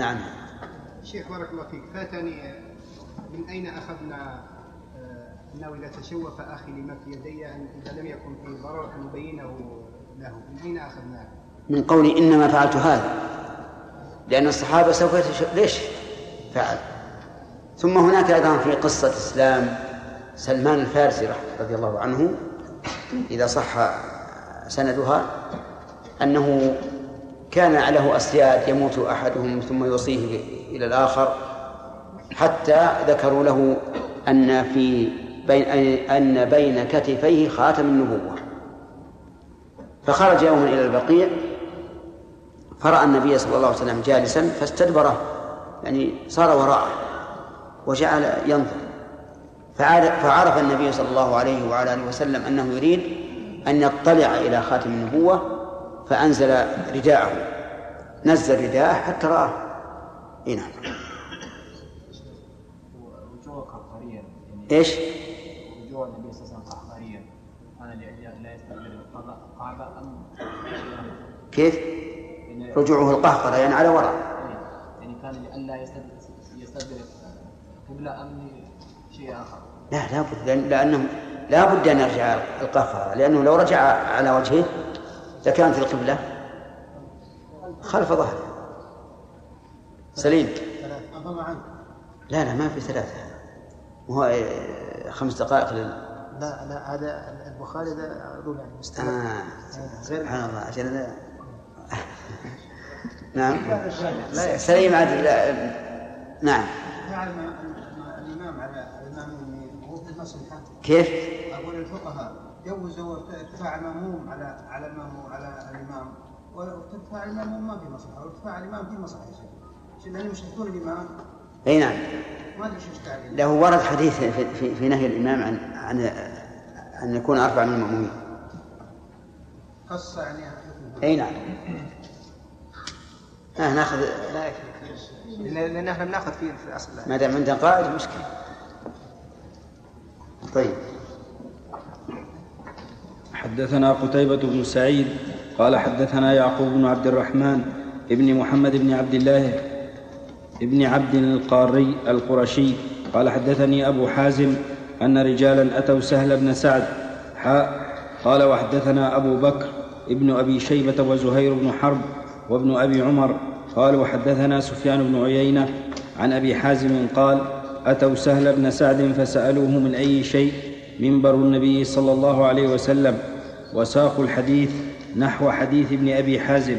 نعم. شيخ بارك الله فيك فاتني من أين أخذنا آه، أنه إذا تشوف أخي لما في يدي أن إذا لم يكن في ضرر أن نبينه له من أين أخذناه؟ من قولي إنما فعلت هذا. لأن الصحابة سوف يتش... ليش فعل؟ ثم هناك أيضا في قصة إسلام سلمان الفارسي رضي الله عنه إذا صح سندها أنه كان له أسياد يموت أحدهم ثم يوصيه إلى الآخر حتى ذكروا له أن في بين أن بين كتفيه خاتم النبوة. فخرج يوما إلى البقيع فرأى النبي صلى الله عليه وسلم جالسا فاستدبره يعني صار وراءه وجعل ينظر. فعرف النبي صلى الله عليه وعلى آله وسلم أنه يريد أن يطلع إلى خاتم النبوة فأنزل رداءه. نزل رداءه حتى رآه. إي نعم. إيش؟ وجوه النبي صلى الله عليه وسلم قهقريا كان لا يستقبل القعبه أم كيف؟ رجوعه القهقرة يعني على وراء. يعني كان لئلا يستدبر قبلة أم شيء آخر. لا لابد لأنه لا بد أن يرجع القهقرة لأنه لو رجع على وجهه لكانت القبلة خلف ظهره سليم. لا لا ما في ثلاثة. وهو خمس دقائق لل... لا لا هذا البخاري ده أقول يعني مستمر. آه. سبحان الله عشان نعم. سليم عاد نعم. الإمام على الإمام هو في المصلحة كيف؟ أقول الفقهاء. جوزوا ارتفاع المأموم على على المأموم على الإمام. وارتفاع المأموم ما في مصلحة. وارتفاع الإمام في مصلحة يا شيخ. لأنهم يشركون الإمام. أي نعم. ما أدري إيش له ورد حديث في, في, في نهي الإمام عن عن أن يكون أربع من المأمومين. قص يعني أي نعم. آه ناخذ لا يكفي لأن إحنا بناخذ فيه في الأصل. ما دام عندنا قائد مشكلة. طيب. حدثنا قتيبة بن سعيد قال حدثنا يعقوب بن عبد الرحمن ابن محمد بن عبد الله ابن عبد القاري القرشي قال حدثني أبو حازم أن رجالا أتوا سهل بن سعد حاء قال وحدثنا أبو بكر ابن أبي شيبة وزهير بن حرب وابن أبي عمر قال وحدثنا سفيان بن عيينة عن أبي حازم قال أتوا سهل بن سعد فسألوه من أي شيء؟ منبر النبي صلى الله عليه وسلم وساقوا الحديث نحو حديث ابن أبي حازم.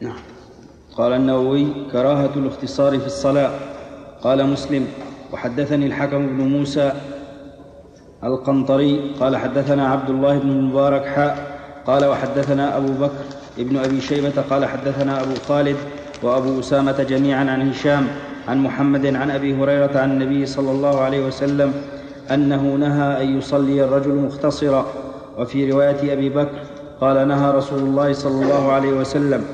نعم. قال النووي كراهة الاختصار في الصلاة. قال مسلم وحدثني الحكم بن موسى القنطري. قال حدثنا عبد الله بن المبارك حاء. قال وحدثنا أبو بكر ابن أبي شيبة. قال حدثنا أبو خالد وأبو أسامة جميعا عن هشام. عن محمد عن أبي هريرة عن النبي صلى الله عليه وسلم أنه نهى أن يصلي الرجل مختصرا. وفي رواية أبي بكر قال نهى رسول الله صلى الله عليه وسلم.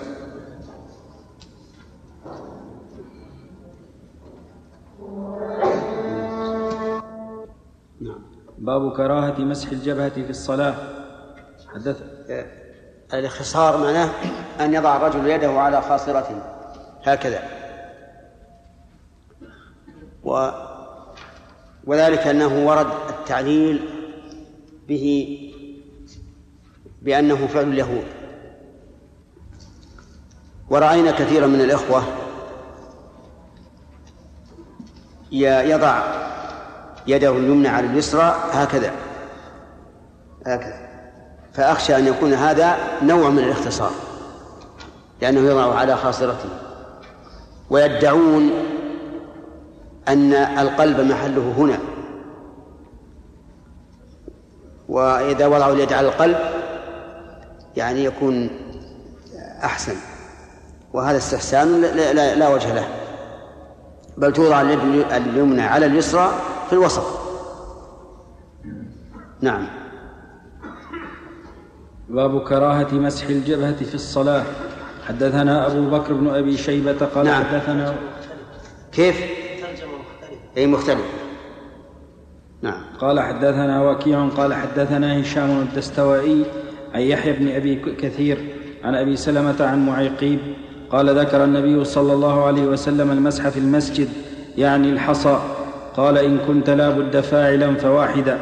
باب كراهة مسح الجبهة في الصلاة. حدث. الاختصار معناه أن يضع الرجل يده على خاصرته هكذا. و وذلك أنه ورد التعليل به بأنه فعل اليهود. ورأينا كثيرا من الإخوة يضع يده اليمنى على اليسرى هكذا هكذا. فأخشى أن يكون هذا نوع من الاختصار لأنه يضع على خاصرته. ويدعون أن القلب محله هنا. وإذا وضعوا اليد على القلب يعني يكون أحسن. وهذا استحسان لا, لا, لا وجه له. بل توضع اليد اليمنى على اليسرى في الوسط. نعم. باب كراهة مسح الجبهة في الصلاة. حدثنا أبو بكر بن أبي شيبة قال نعم. حدثنا كيف؟ أي مختلف. نعم. قال حدثنا وكيع قال حدثنا هشام الدستوائي عن يحيى بن أبي كثير عن أبي سلمة عن معيقيب قال ذكر النبي صلى الله عليه وسلم المسح في المسجد يعني الحصى. قال إن كنت لا بد فاعلا فواحدا.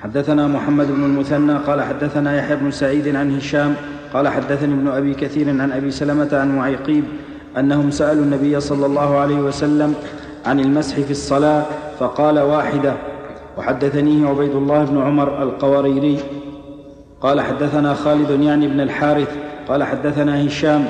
حدثنا محمد بن المثنى قال حدثنا يحيى بن سعيد عن هشام قال حدثني ابن أبي كثير عن أبي سلمة عن معيقيب أنهم سألوا النبي صلى الله عليه وسلم عن المسح في الصلاة فقال واحدة وحدثنيه عبيد الله بن عمر القواريري قال حدثنا خالد يعني بن الحارث قال حدثنا هشام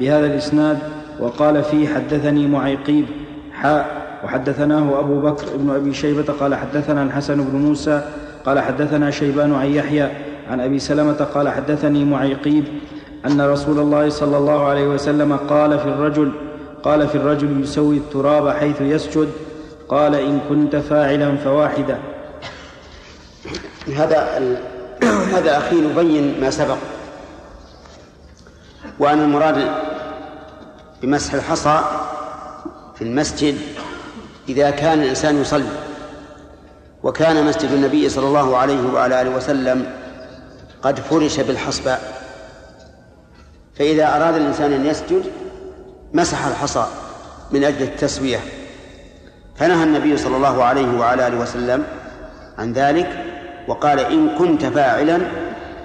بهذا الإسناد وقال فيه حدثني معيقيب حاء وحدثناه أبو بكر بن أبي شيبة قال حدثنا الحسن بن موسى قال حدثنا شيبان عن يحيى عن أبي سلمة قال حدثني معيقيب أن رسول الله صلى الله عليه وسلم قال في الرجل قال في الرجل يسوي التراب حيث يسجد قال إن كنت فاعلا فواحدا. هذا ال... هذا أخي يبين ما سبق. وأن المراد بمسح الحصى في المسجد إذا كان الإنسان يصلي. وكان مسجد النبي صلى الله عليه وعلى آله وسلم قد فرش بالحصباء فإذا أراد الإنسان أن يسجد مسح الحصى من أجل التسوية. فنهى النبي صلى الله عليه وعلى آله وسلم عن ذلك وقال إن كنت فاعلا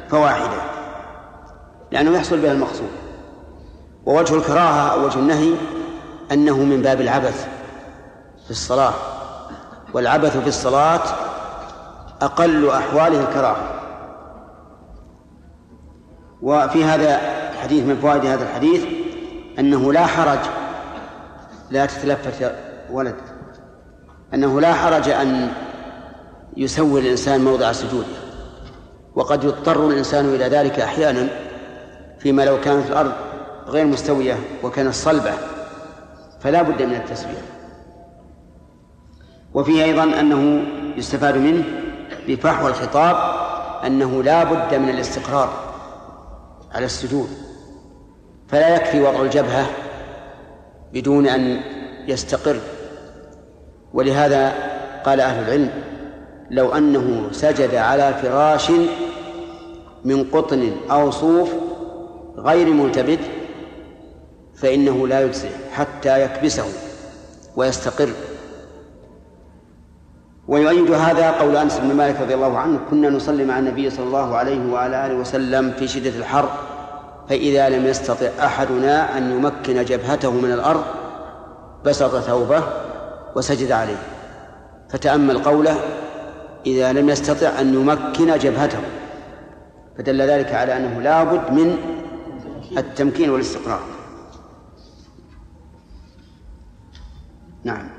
فواحدا لأنه يحصل بها المقصود. ووجه الكراهة أو وجه النهي أنه من باب العبث في الصلاة والعبث في الصلاة أقل أحواله الكراهة. وفي هذا الحديث من فوائد هذا الحديث أنه لا حرج. لا تتلفت يا ولد. أنه لا حرج أن يسوي الإنسان موضع سجوده وقد يضطر الإنسان إلى ذلك أحيانا فيما لو كانت الأرض غير مستوية وكانت صلبة فلا بد من التسوية وفيه أيضا أنه يستفاد منه بفحوى الخطاب أنه لا بد من الاستقرار على السجود. فلا يكفي وضع الجبهة بدون أن يستقر. ولهذا قال أهل العلم لو أنه سجد على فراش من قطن أو صوف غير ملتبت فإنه لا يجزئ حتى يكبسه ويستقر. ويؤيد هذا قول أنس بن مالك رضي الله عنه كنا نصلي مع النبي صلى الله عليه وعلى آله وسلم في شدة الحر فإذا لم يستطع أحدنا أن يمكن جبهته من الأرض بسط ثوبه وسجد عليه. فتأمل قوله إذا لم يستطع أن يمكن جبهته. فدل ذلك على أنه لا بد من التمكين والاستقرار. نعم.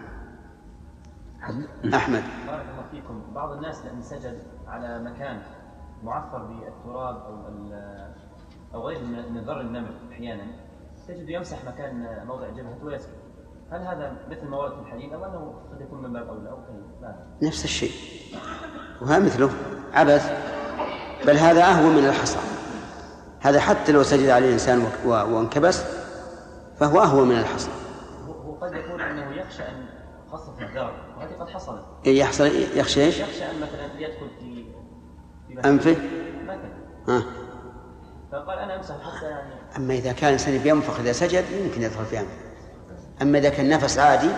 أحمد. بارك الله فيكم. بعض الناس لأن سجد على مكان معفر بالتراب أو أو غيره من ذر النمل أحيانا تجد يمسح مكان موضع جبهته ويسجد هل هذا مثل ما ورد في الحديث أو أنه قد يكون من باب أولى أو نفس الشيء. وها مثله عبث. بل هذا أهون من الحصى. هذا حتى لو سجد عليه الإنسان وانكبس فهو أهون من الحصى. هو قد يكون أنه يخشى أن خاصة في الدار وهذه قد حصلت. إيه يحصل يخشى إيش؟ يخشى أن مثلا يدخل في في أنفه. مثلا ها. فقال أنا أمسح حتى يعني أما إذا كان الإنسان بينفخ إذا سجد يمكن يدخل في أنفه أما إذا كان نفس عادي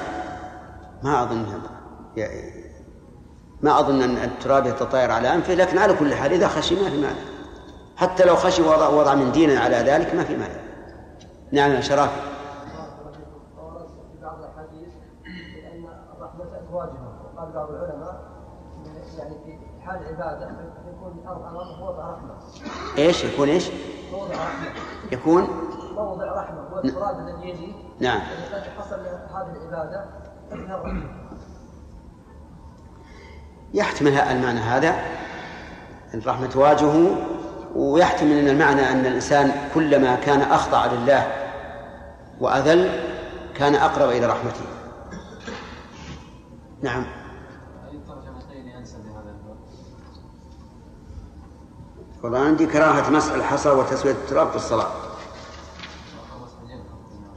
ما أظن ما أظن أن التراب يتطاير على أنفه لكن على كل حال إذا خشي ما في مانع. حتى لو خشي وضع, وضع من دين على ذلك ما في مانع. نعم يا شرافي في بعض الاحاديث بأن الرحمه واجبة. وقال بعض العلماء يعني في حال عبادة رحمه إيش يكون رحمه يكون؟ موضع رحمه هو التراب الذي يجي نعم. قد حصل هذه العباده فمنها الرحمه يحتمل المعنى هذا الرحمة واجهه ويحتمل أن المعنى أن الإنسان كلما كان أخضع لله وأذل كان أقرب إلى رحمته. نعم أي الترجمتين أنسب لهذا الباب والله عندي كراهة مسح الحصى وتسوية التراب في الصلاة.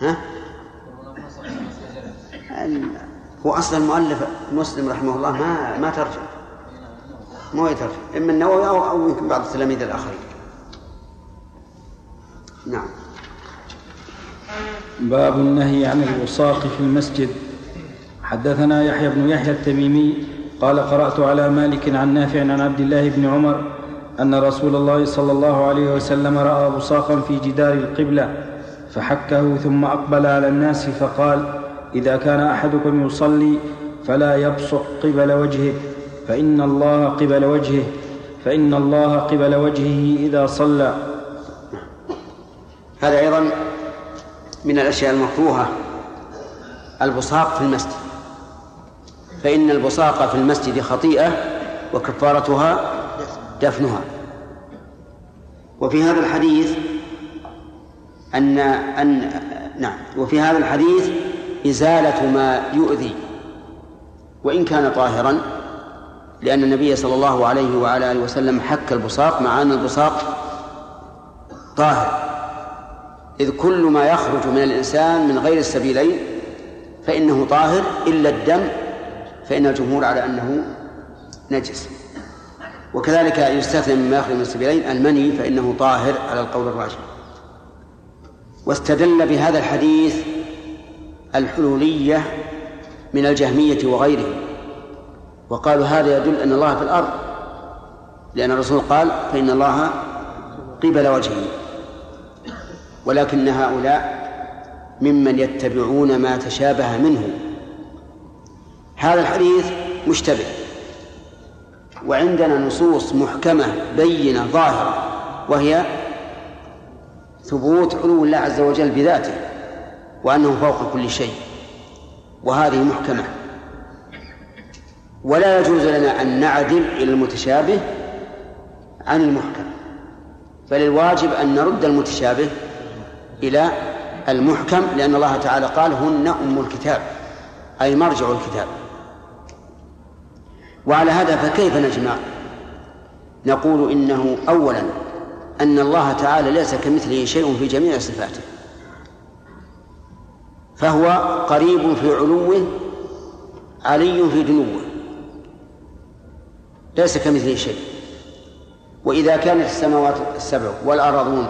ها؟ هو أصلا المؤلف مسلم رحمه الله ما ما ترجم. ما يترجم. إما النووي أو أو يمكن بعض التلاميذ الآخرين. باب النهي عن الوصاق في المسجد. حدثنا يحيى بن يحيى التميمي قال قرأت على مالك عن نافع عن عبد الله بن عمر أن رسول الله صلى الله عليه وسلم رأى بصاقا في جدار القبلة فحكه ثم أقبل على الناس فقال إذا كان أحدكم يصلي فلا يبصق قبل وجهه فإن الله قبل وجهه فإن الله قبل وجهه إذا صلى. هذا أيضا من الأشياء المكروهة البصاق في المسجد فإن البصاق في المسجد خطيئة وكفارتها دفنها. وفي هذا الحديث أن أن نعم. وفي هذا الحديث إزالة ما يؤذي وإن كان طاهرا لأن النبي صلى الله عليه وعلى آله وسلم حك البصاق مع أن البصاق طاهر. إذ كل ما يخرج من الإنسان من غير السبيلين فإنه طاهر إلا الدم فإن الجمهور على أنه نجس. وكذلك يستثنى مما يخرج من السبيلين المني فإنه طاهر على القول الراجح. واستدل بهذا الحديث الحلولية من الجهمية وغيرهم وقالوا هذا يدل أن الله في الأرض لأن الرسول قال فإن الله قبل وجهه. ولكن هؤلاء ممن يتبعون ما تشابه منه. هذا الحديث مشتبه. وعندنا نصوص محكمة بينة ظاهرة وهي ثبوت علو الله عز وجل بذاته وأنه فوق كل شيء وهذه محكمة. ولا يجوز لنا أن نعدل إلى المتشابه عن المحكم بل الواجب أن نرد المتشابه إلى المحكم لأن الله تعالى قال هن أم الكتاب أي مرجع الكتاب. وعلى هذا فكيف نجمع؟ نقول إنه أولا أن الله تعالى ليس كمثله شيء في جميع صفاته. فهو قريب في علوه علي في دنوه ليس كمثله شيء. وإذا كانت السماوات السبع والأراضون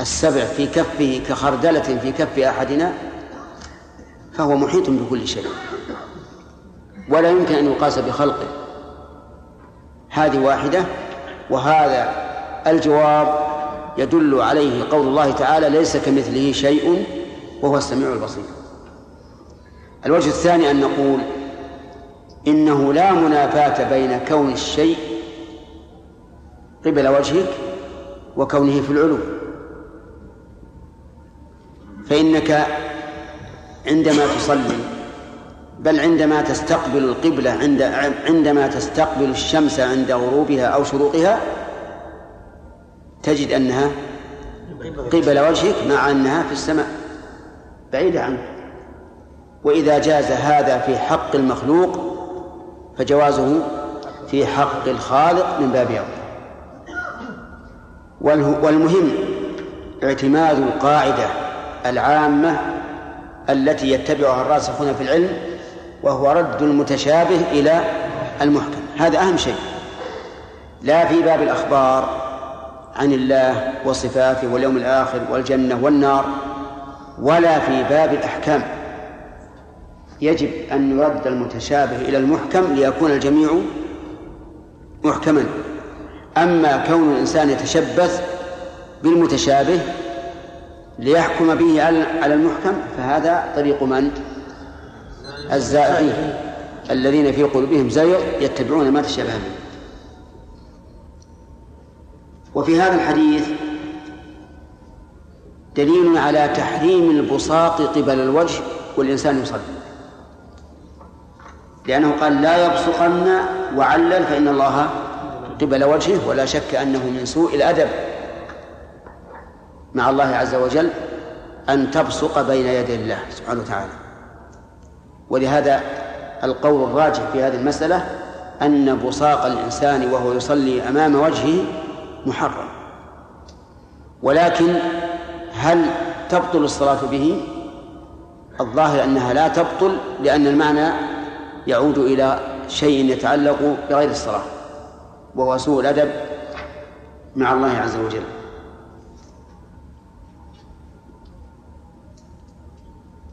السبع في كفه كخردلة في كف أحدنا فهو محيط بكل شيء. ولا يمكن أن يقاس بخلقه. هذه واحدة وهذا الجواب يدل عليه قول الله تعالى ليس كمثله شيء وهو السميع البصير. الوجه الثاني أن نقول إنه لا منافاة بين كون الشيء قبل وجهك وكونه في العلو. فإنك عندما تصلي بل عندما تستقبل القبلة عند عندما تستقبل الشمس عند غروبها أو شروقها تجد أنها قبل وجهك مع أنها في السماء بعيدة عنك وإذا جاز هذا في حق المخلوق فجوازه في حق الخالق من باب أولى والمهم اعتماد القاعدة العامة التي يتبعها الراسخون في العلم وهو رد المتشابه إلى المحكم. هذا أهم شيء. لا في باب الأخبار عن الله وصفاته واليوم الآخر والجنة والنار ولا في باب الأحكام. يجب أن يرد المتشابه إلى المحكم ليكون الجميع محكما. أما كون الإنسان يتشبث بالمتشابه ليحكم به على المحكم فهذا طريق من؟ الزائغين الذين في قلوبهم زيغ يتبعون ما تشابه منه. وفي هذا الحديث دليل على تحريم البساط قبل الوجه والإنسان يصلي. لأنه قال لا يبصقن وعلل فإن الله قبل وجهه ولا شك أنه من سوء الأدب. مع الله عز وجل أن تبصق بين يدي الله سبحانه وتعالى. ولهذا القول الراجح في هذه المسألة أن بصاق الإنسان وهو يصلي أمام وجهه محرم. ولكن هل تبطل الصلاة به؟ الظاهر أنها لا تبطل لأن المعنى يعود إلى شيء يتعلق بغير الصلاة وهو سوء الأدب مع الله عز وجل.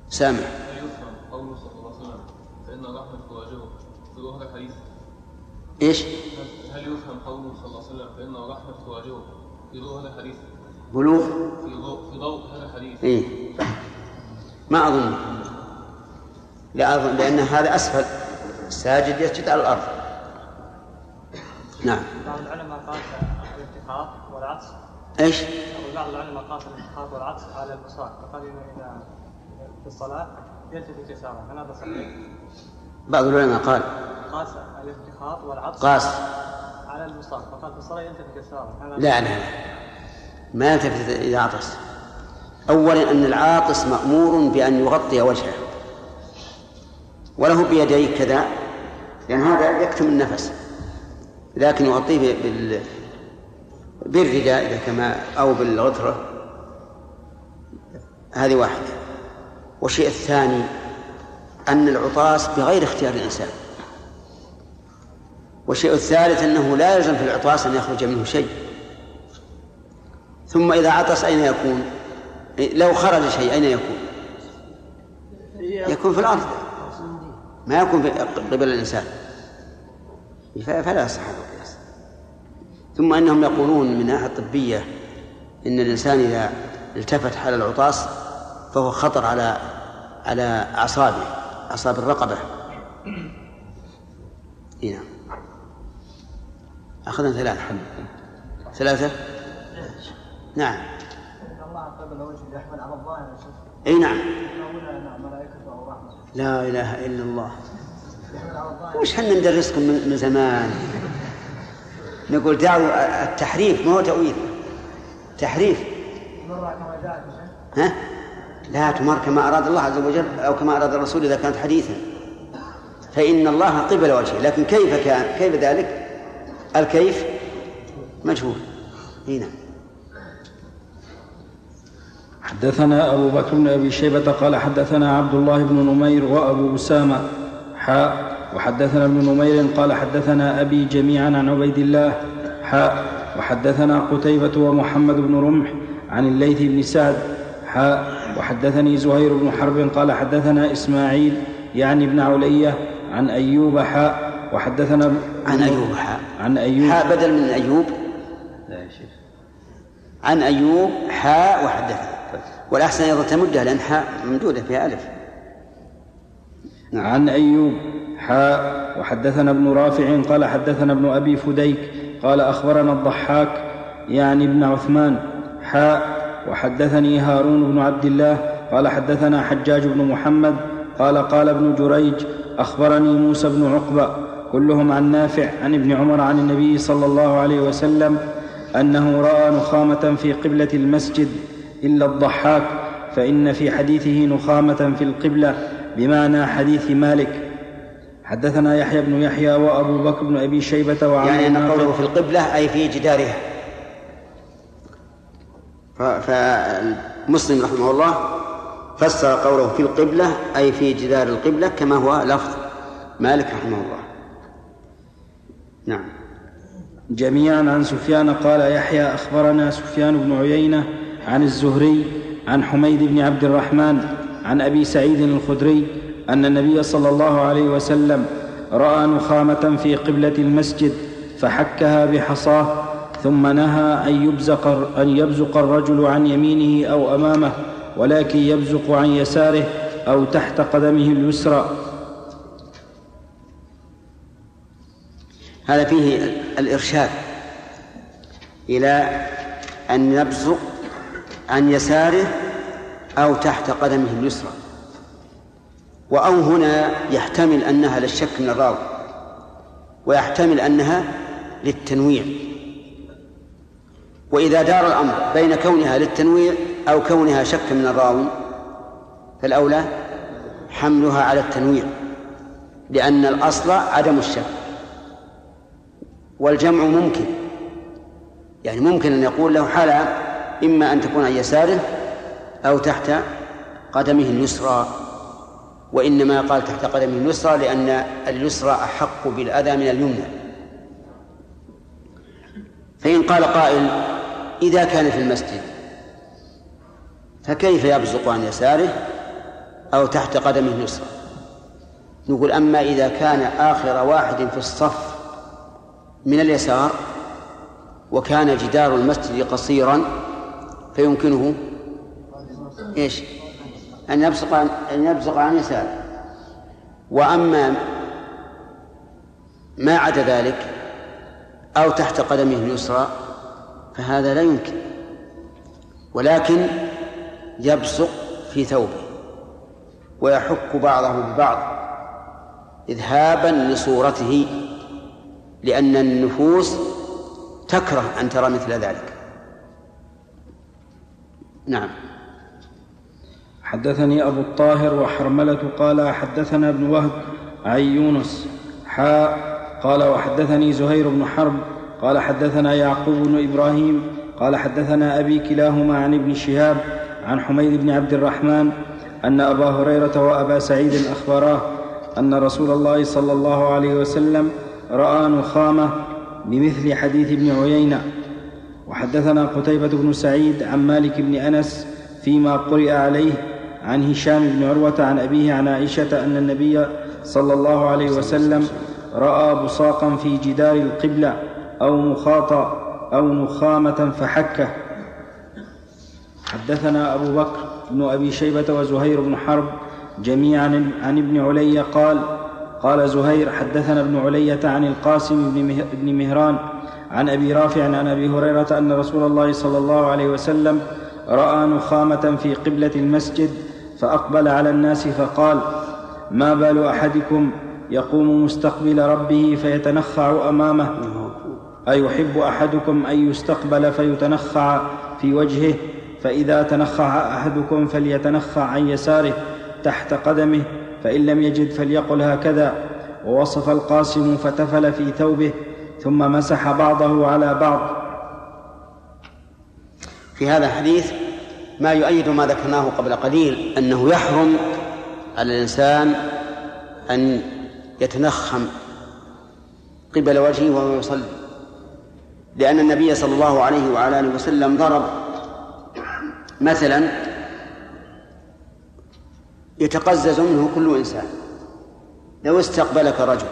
سامع هل يفهم قوله صلى الله عليه وسلم فإن الرحمة تواجهه في ظهر الحديث إيش؟ هل- يفهم قوله صلى الله عليه وسلم فإن الرحمة تواجهه في ضوء هذا الحديث. بلوغ؟ في ضوء في ضوء هذا الحديث. إيه. ما أظن. لا أظن لأن هذا أسفل الساجد يسجد على الأرض. نعم. بعض العلماء قاس الالتقاط والعطس إيش؟ بعض العلماء قاس الالتقاط والعطس على البصاق فقال إنه إذا في الصلاة يلتفت يسارا هل هذا صحيح؟ بعض العلماء قال. قاس قاس. على البصاق فقال في الصلاة يلتفت هذا لا لا لا. ما يلتفت إذا عطس أولا أن العاطس مأمور بأن يغطي وجهه. وله بيديه كذا. لأن هذا يكتم النفس. لكن يغطيه بال بالرداء إذا كما أو بالغطرة هذه واحدة. والشيء الثاني أن العطاس بغير اختيار الإنسان. والشيء الثالث أنه لا يلزم في العطاس أن يخرج منه شيء. ثم إذا عطس أين يكون؟ لو خرج شيء أين يكون؟ يكون في الأرض. ما يكون قبل الإنسان. فلا يصح هذا القياس. ثم إنهم يقولون من الناحية الطبية إن الإنسان إذا التفت حال العطاس فهو خطر على على أعصابه أعصاب الرقبة. إيه نعم. أخذنا ثلاثة. ثلاثة؟ نعم. الله قبل يحمل على الظاهر أي نعم. لا إله إلا الله. وش حنا ندرسكم من زمان؟ نقول دعوا التحريف ما هو تأويل. تحريف. ها؟ لا تمر كما أراد الله عز وجل أو كما أراد الرسول إذا كانت حديثا. فإن الله قبل وجهه. لكن كيف كان؟ كيف ذلك؟ الكيف مجهول. هنا حدثنا أبو بكر بن أبي شيبة قال حدثنا عبد الله بن نمير وأبو أسامة حاء وحدثنا ابن نمير قال حدثنا أبي جميعا عن عبيد الله حاء وحدثنا قتيبة ومحمد بن رمح عن الليث بن سعد حاء وحدثني زهير بن حرب قال حدثنا إسماعيل يعني ابن علية عن أيوب حاء وحدثنا عن أيوب حاء عن أيوب. حاء بدل من أيوب. لا يا شيخ. عن أيوب حاء وحدثنا والأحسن أيضا تمدها لأن حاء ممدودة فيها ألف. نعم. عن أيوب حاء وحدثنا ابن رافع قال حدثنا ابن أبي فديك قال أخبرنا الضحاك يعني ابن عثمان حاء وحدثني هارون بن عبد الله قال حدثنا حجاج بن محمد قال قال ابن جريج أخبرني موسى بن عقبة كلهم عن نافع عن ابن عمر عن النبي صلى الله عليه وسلم أنه رأى نخامة في قبلة المسجد إلا الضحاك فإن في حديثه نخامة في القبلة بمعنى حديث مالك. حدثنا يحيى بن يحيى وأبو بكر بن أبي شيبة وعمر يعني نافع قوله في القبلة أي في جدارها. ف- فمسلم رحمه الله فسر قوله في القبلة أي في جدار القبلة كما هو لفظ مالك رحمه الله. نعم. جميعا عن سفيان قال يحيى أخبرنا سفيان بن عيينة عن الزهري عن حميد بن عبد الرحمن عن أبي سعيد الخدري أن النبي صلى الله عليه وسلم رأى نخامة في قبلة المسجد فحكها بحصاه ثم نهى أن يبزق, أن يبزق الرجل عن يمينه أو أمامه ولكن يبزق عن يساره أو تحت قدمه اليسرى. هذا فيه الإرشاد إلى أن يبزق عن يساره أو تحت قدمه اليسرى. وأو هنا يحتمل أنها للشك من الراوي ويحتمل أنها للتنويع. وإذا دار الأمر بين كونها للتنويع أو كونها شك من الراوي فالأولى حملها على التنويع لأن الأصل عدم الشك. والجمع ممكن. يعني ممكن أن يقول له حالة إما أن تكون عن يساره أو تحت قدمه اليسرى وإنما قال تحت قدمه اليسرى لأن اليسرى أحق بالأذى من اليمنى. فإن قال قائل إذا كان في المسجد فكيف يبزق عن يساره أو تحت قدمه اليسرى؟ نقول أما إذا كان آخر واحد في الصف من اليسار وكان جدار المسجد قصيرا فيمكنه؟ إيش؟ أن يبصق أن يبصق عن يساره وأما ما عدا ذلك أو تحت قدمه اليسرى فهذا لا يمكن. ولكن يبصق في ثوبه ويحك بعضه ببعض إذهابا لصورته. لأن النفوس تكره أن ترى مثل ذلك. نعم. حدثني أبو الطاهر وحرملة قال حدثنا ابن وهب عن يونس حاء قال وحدثني زهير بن حرب قال حدثنا يعقوب بن إبراهيم قال حدثنا أبي كلاهما عن ابن شهاب عن حميد بن عبد الرحمن أن أبا هريرة وأبا سعيد أخبراه أن رسول الله صلى الله عليه وسلم رأى نخامة بمثل حديث ابن عيينة. وحدثنا قتيبة بن سعيد عن مالك بن أنس فيما قرئ عليه عن هشام بن عروة عن أبيه عن عائشة أن النبي صلى الله عليه وسلم رأى بصاقا في جدار القبلة أو مخاطا أو نخامة فحكه. حدثنا أبو بكر بن أبي شيبة وزهير بن حرب جميعا عن ابن علي قال قال زهير حدثنا ابن علية عن القاسم بن مهران عن أبي رافع عن أبي هريرة أن رسول الله صلى الله عليه وسلم رأى نخامة في قبلة المسجد فأقبل على الناس فقال ما بال أحدكم يقوم مستقبل ربه فيتنخع أمامه؟ أيحب أحدكم أن يستقبل فيتنخع في وجهه؟ فإذا تنخع أحدكم فليتنخع عن يساره تحت قدمه. فإن لم يجد فليقل هكذا. ووصف القاسم فتفل في ثوبه ثم مسح بعضه على بعض. في هذا الحديث ما يؤيد ما ذكرناه قبل قليل أنه يحرم على الإنسان أن يتنخم قبل وجهه وهو يصلي. لأن النبي صلى الله عليه وعلى آله وسلم ضرب مثلا يتقزز منه كل إنسان. لو استقبلك رجل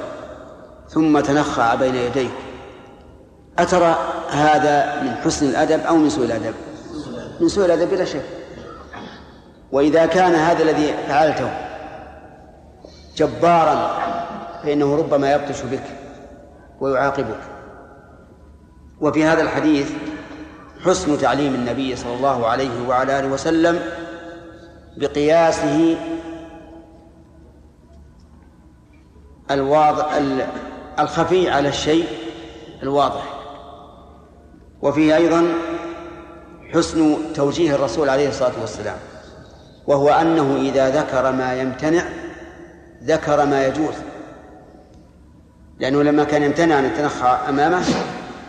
ثم تنخع بين يديك أترى هذا من حسن الأدب أو من سوء الأدب؟ من سوء الأدب بلا شك. وإذا كان هذا الذي فعلته جبارا فإنه ربما يبطش بك ويعاقبك. وفي هذا الحديث حسن تعليم النبي صلى الله عليه وعلى آله وسلم بقياسه الواضح الخفي على الشيء الواضح. وفيه أيضا حسن توجيه الرسول عليه الصلاة والسلام وهو أنه إذا ذكر ما يمتنع ذكر ما يجوز. لأنه لما كان يمتنع أن يتنخى أمامه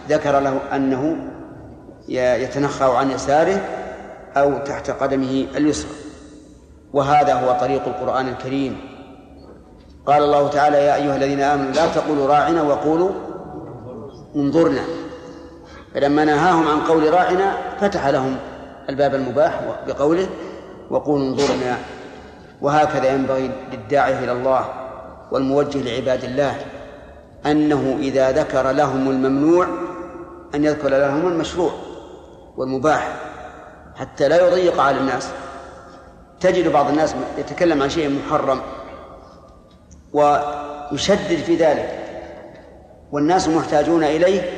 ذكر له أنه يتنخى عن يساره أو تحت قدمه اليسرى. وهذا هو طريق القرآن الكريم. قال الله تعالى يا أيها الذين آمنوا لا تقولوا راعنا وقولوا انظرنا. فلما نهاهم عن قول راعنا فتح لهم الباب المباح بقوله وقولوا انظرنا. وهكذا ينبغي للداعي إلى الله والموجه لعباد الله أنه إذا ذكر لهم الممنوع أن يذكر لهم المشروع والمباح حتى لا يضيق على الناس. تجد بعض الناس يتكلم عن شيء محرم ويشدد في ذلك والناس محتاجون إليه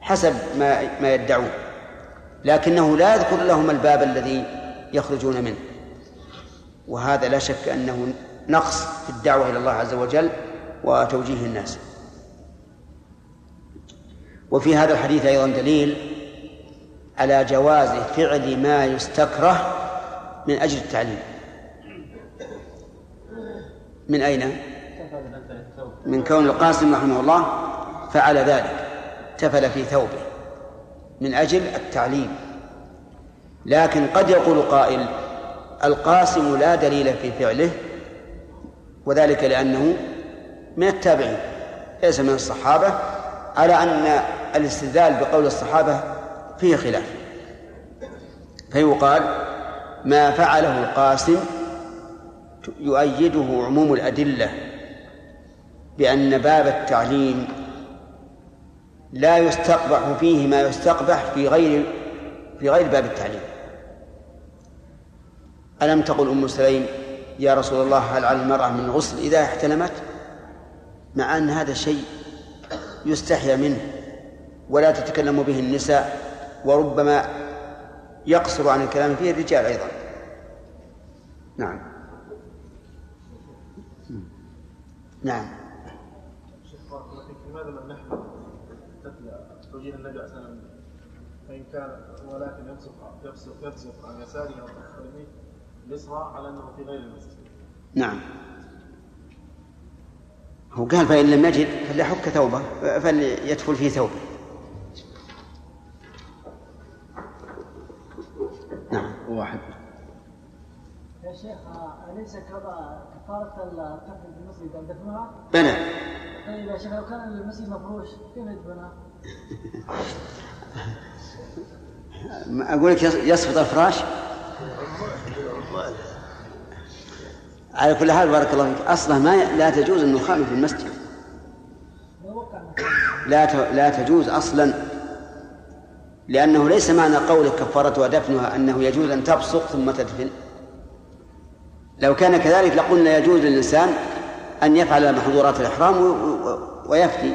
حسب ما ما يدعون لكنه لا يذكر لهم الباب الذي يخرجون منه. وهذا لا شك أنه نقص في الدعوة إلى الله عز وجل وتوجيه الناس. وفي هذا الحديث أيضا دليل على جواز فعل ما يستكره من أجل التعليم. من أين؟ من كون القاسم رحمه الله فعل ذلك تفل في ثوبه من أجل التعليم. لكن قد يقول قائل القاسم لا دليل في فعله وذلك لأنه من التابعين ليس من الصحابة على أن الاستدلال بقول الصحابة فيه خلاف. فيقال ما فعله القاسم يؤيده عموم الأدلة بأن باب التعليم لا يستقبح فيه ما يستقبح في غير في غير باب التعليم. ألم تقل أم سليم يا رسول الله هل على المرأة من غسل إذا احتلمت؟ مع أن هذا شيء يستحيا منه ولا تتكلم به النساء وربما يقصر عن الكلام فيه الرجال أيضا. نعم. نعم. لماذا لم نحمل مثل توجيه النبي عليه الصلاه والسلام فإن كان ولكن يبصق يبصق يبصق عن يساره أو يمينه اليسرى على أنه في غير المسجد. نعم. هو قال فإن لم يجد فليحك ثوبه فليدخل في ثوبه نعم واحد يا شيخ أليس كذا كفارة القتل في المسجد؟ أن دفنها؟ بنى. طيب يا شيخ لو كان المسجد مفروش كيف يدفنها؟ أقول لك يس- يسقط الفراش؟ على كل حال بارك الله فيك. أصلا ما لا تجوز النخام في المسجد. لا ت- لا تجوز أصلا. لأنه ليس معنى قولك كفارتها دفنها أنه يجوز أن تبصق ثم تدفن. لو كان كذلك لقلنا يجوز للإنسان أن يفعل محظورات الإحرام ويفتي.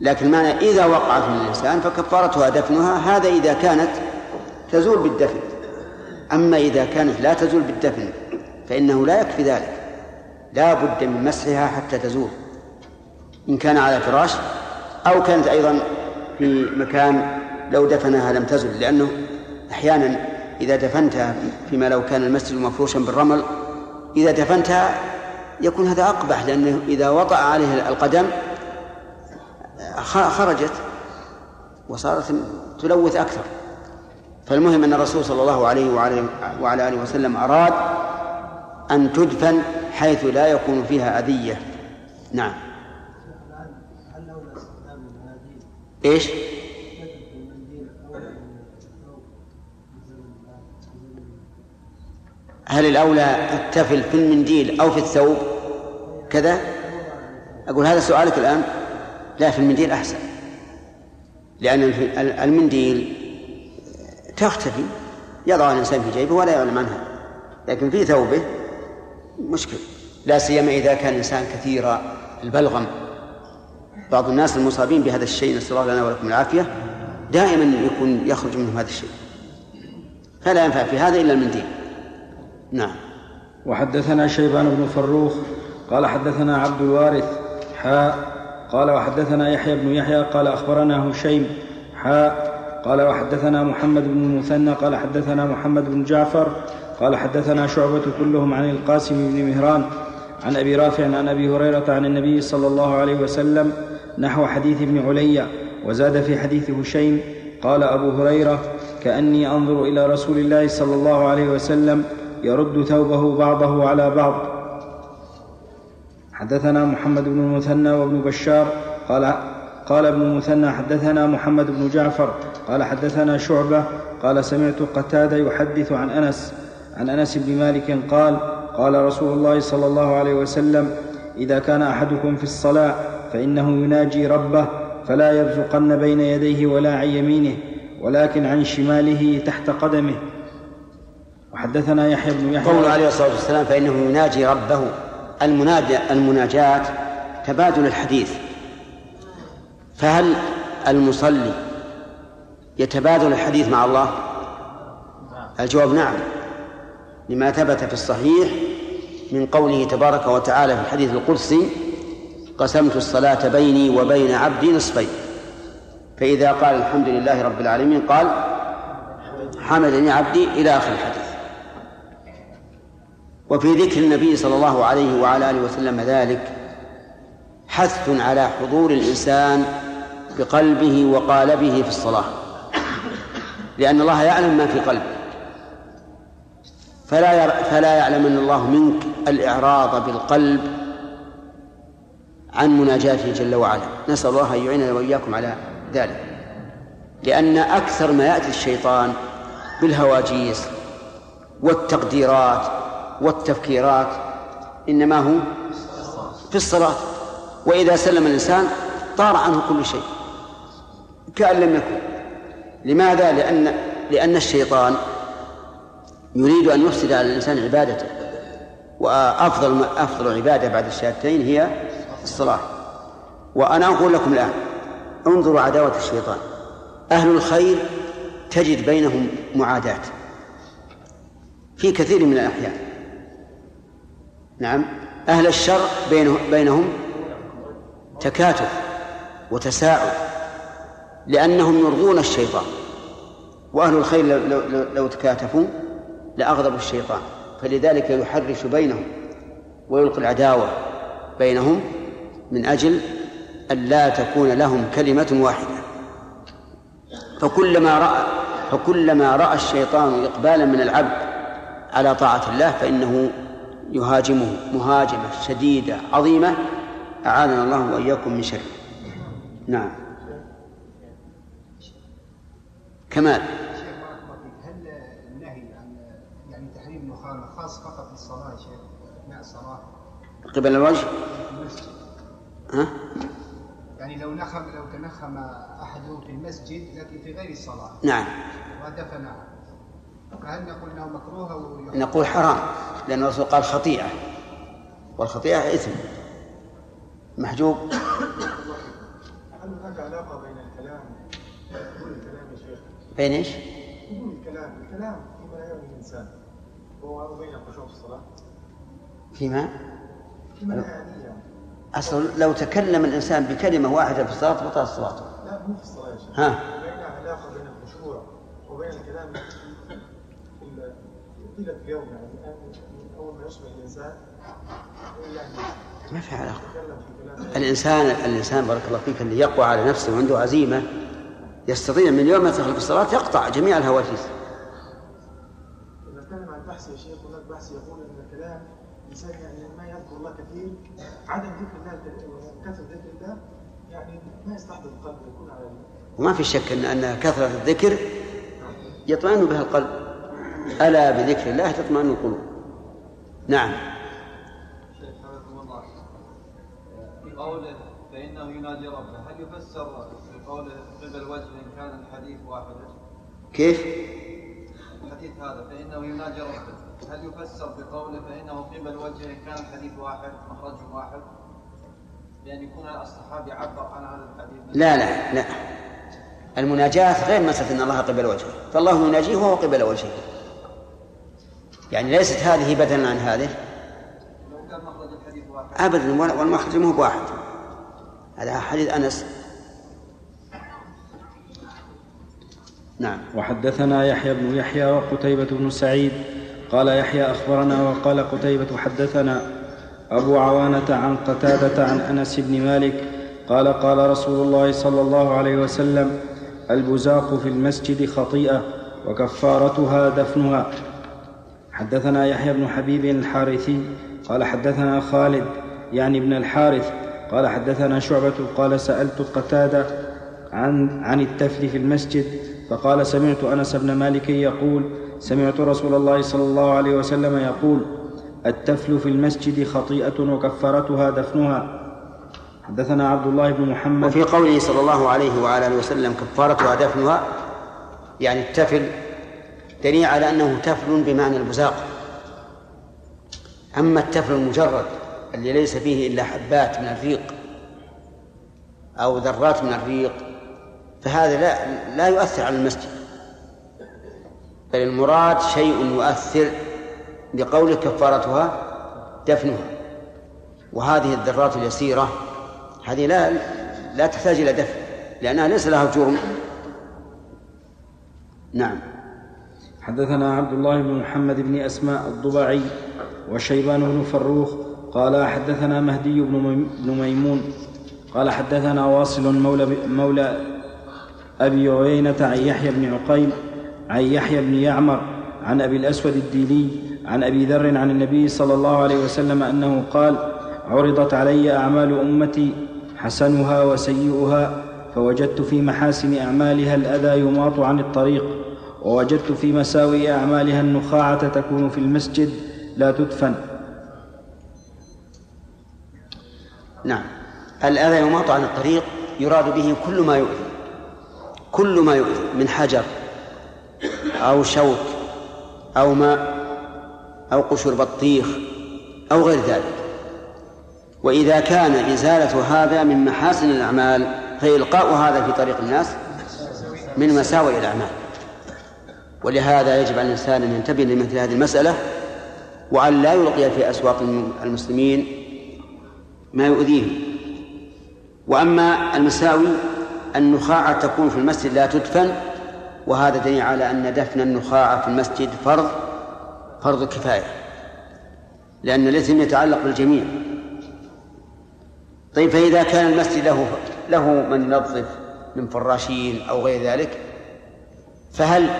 لكن معنى إذا وقعت من الإنسان فكفارتها دفنها هذا إذا كانت تزول بالدفن. أما إذا كانت لا تزول بالدفن فإنه لا يكفي ذلك. لا بد من مسحها حتى تزول. إن كان على فراش أو كانت أيضا في مكان لو دفنها لم تزل لأنه أحيانا إذا دفنتها فيما لو كان المسجد مفروشا بالرمل إذا دفنتها يكون هذا أقبح لأنه إذا وطأ عليه القدم خرجت وصارت تلوث أكثر. فالمهم أن الرسول صلى الله عليه وعلى, آله وسلم أراد أن تدفن حيث لا يكون فيها أذية. نعم. إيش؟ هل الأولى التفل في المنديل أو في الثوب؟ كذا؟ أقول هذا سؤالك الآن لا في المنديل أحسن. لأن المنديل تختفي يضع الإنسان في جيبه ولا يعلم عنها. لكن في ثوبه مشكل لا سيما إذا كان الإنسان كثير البلغم. بعض الناس المصابين بهذا الشيء نسأل الله لنا ولكم العافية دائما يكون يخرج منهم هذا الشيء. فلا ينفع في هذا إلا المنديل. نعم. وحدثنا شيبان بن فروخ قال حدثنا عبد الوارث حاء قال وحدثنا يحيى بن يحيى قال أخبرنا هشيم حاء قال وحدثنا محمد بن المثنى قال حدثنا محمد بن جعفر قال حدثنا شعبة كلهم عن القاسم بن مهران عن أبي رافع عن أبي هريرة عن النبي صلى الله عليه وسلم نحو حديث ابن علي وزاد في حديث هشيم قال أبو هريرة كأني أنظر إلى رسول الله صلى الله عليه وسلم يرد ثوبه بعضه على بعض. حدثنا محمد بن المثنى وابن بشار. قال قال ابن المثنى حدثنا محمد بن جعفر. قال حدثنا شعبة. قال سمعت قتادة يحدث عن أنس عن أنس بن مالك قال قال رسول الله صلى الله عليه وسلم إذا كان أحدكم في الصلاة فإنه يناجي ربه فلا يبزقن بين يديه ولا عن يمينه ولكن عن شماله تحت قدمه. وحدثنا يحيى بن يحيى قوله عليه الصلاة والسلام فإنه يناجي ربه المناجاة المناجاة تبادل الحديث. فهل المصلي يتبادل الحديث مع الله؟ الجواب نعم. لما ثبت في الصحيح من قوله تبارك وتعالى في الحديث القدسي قسمت الصلاة بيني وبين عبدي نصفين. فإذا قال الحمد لله رب العالمين قال حمدني عبدي إلى آخر الحديث. وفي ذكر النبي صلى الله عليه وعلى آله وسلم ذلك حث على حضور الإنسان بقلبه وقالبه في الصلاة. لأن الله يعلم ما في قلبه فلا ير... فلا يعلمن الله منك الإعراض بالقلب عن مناجاته جل وعلا. نسأل الله أن يعيننا وإياكم على ذلك. لأن أكثر ما يأتي الشيطان بالهواجيس والتقديرات والتفكيرات إنما هو في الصلاة. وإذا سلم الإنسان طار عنه كل شيء كأن لم يكن. لماذا؟ لأن لأن الشيطان يريد أن يفسد على الإنسان عبادته. وأفضل أفضل عبادة بعد الشهادتين هي الصلاة. وأنا أقول لكم الآن انظروا عداوة الشيطان. أهل الخير تجد بينهم معاداة في كثير من الأحيان. نعم. أهل الشر بينهم, تكاتف وتساعد لأنهم يرضون الشيطان وأهل الخير لو, لو, لو تكاتفوا لأغضبوا الشيطان. فلذلك يحرش بينهم ويلقي العداوة بينهم من أجل أن لا تكون لهم كلمة واحدة. فكلما رأى فكلما رأى الشيطان إقبالا من العبد على طاعة الله فإنه يهاجمه مهاجمة شديدة عظيمة أعاذنا الله وإياكم من شره نعم. كمال. هل النهي عن يعني تحريم خاص فقط يا شيخ أثناء الصلاة قبل الوجه؟ ها؟ يعني لو نخم لو تنخم أحدهم في المسجد لكن في غير الصلاة. نعم. ودفن فهل نقول إنه مكروه أو؟ نقول حرام. لأن الرسول قال خطيئة. والخطيئة إثم. محجوب. هل هناك علاقة بين الكلام. قبول الكلام يا شيخ. بين إيش؟ قبول الكلام. الكلام فيما لا يعني الإنسان. هو وبين الخشوع في الصلاة. فيما فيما لا يعني يعني أصل لو تكلم الإنسان بكلمة واحدة في الصلاة بطلت صلاته. لا مو في الصلاة يا شيخ. ها؟ بين علاقة بين الخشوع وبين الكلام. في طيلة اليوم يعني. ما في علاقة. الإنسان الإنسان بارك الله فيك اللي يقوى على نفسه وعنده عزيمة يستطيع من يوم ما يدخل في الصلاة يقطع جميع الهواجس نتكلم عن بحث يا شيخ هناك بحث يقول إن الكلام الإنسان يعني ما يذكر الله كثير. عدم ذكر الله كثرة ذكر الله يعني ما يستحضر القلب يكون على وما في شك أن أن كثرة الذكر يطمئن بها القلب. ألا بذكر الله تطمئن القلوب. نعم. في قوله فإنه ينادي ربه هل يفسر في قبل وجه إن كان الحديث واحدا كيف؟ الحديث هذا فإنه ينادي ربه هل يفسر بقوله فإنه قبل وجه إن كان الحديث واحد مخرج واحد بأن يكون الصحابي عبر عن هذا الحديث لا لا لا. المناجاة غير مسألة أن الله قبل وجهه فالله يناجيه وهو قبل وجهه يعني ليست هذه بدلا عن هذه. أبدا والمخرج مو بواحد. هذا حديث أنس. نعم. وحدثنا يحيى بن يحيى وقتيبة بن سعيد. قال يحيى أخبرنا وقال قتيبة حدثنا أبو عوانة عن قتادة عن أنس بن مالك. قال قال رسول الله صلى الله عليه وسلم البزاق في المسجد خطيئة وكفارتها دفنها. حدثنا يحيى بن حبيب الحارثي قال حدثنا خالد يعني ابن الحارث قال حدثنا شعبة قال سألت قتادة عن عن التفل في المسجد فقال سمعت أنس بن مالك يقول سمعت رسول الله صلى الله عليه وسلم يقول التفل في المسجد خطيئة وكفارتها دفنها. حدثنا عبد الله بن محمد. وفي قوله صلى الله عليه وعلى وسلم كفارتها دفنها يعني التفل دليل على أنه تفل بمعنى البزاق أما التفل المجرد اللي ليس فيه إلا حبات من الريق أو ذرات من الريق فهذا لا لا يؤثر على المسجد. بل المراد شيء يؤثر لقول كفارتها دفنها. وهذه الذرات اليسيرة هذه لا لا تحتاج إلى دفن لأنها ليس لها جرم. نعم. حدثنا عبد الله بن محمد بن أسماء الضبعي وشيبان بن فروخ قال حدثنا مهدي بن ميم- بن ميمون قال حدثنا واصل مولى, مولى أبي عيينة عن يحيى بن عقيل عن يحيى بن يعمر عن أبي الأسود الديلي عن أبي ذر عن النبي صلى الله عليه وسلم أنه قال عرضت علي أعمال أمتي حسنها وسيئها فوجدت في محاسن أعمالها الأذى يماط عن الطريق ووجدت في مساوئ أعمالها النخاعة تكون في المسجد لا تدفن. نعم. الأذى يماط عن الطريق يراد به كل ما يؤذي. كل ما يؤذي من حجر أو شوك أو ماء أو قشر بطيخ أو غير ذلك. وإذا كان إزالة هذا من محاسن الأعمال فإلقاء هذا في طريق الناس من مساوئ الأعمال. ولهذا يجب على الإنسان أن ينتبه لمثل هذه المسألة وأن لا يلقي في أسواق المسلمين ما يؤذيهم. وأما المساوي النخاعة تكون في المسجد لا تدفن وهذا دليل على أن دفن النخاعة في المسجد فرض فرض كفاية لأن الإثم يتعلق بالجميع. طيب فإذا كان المسجد له له من ينظف من فراشين أو غير ذلك فهل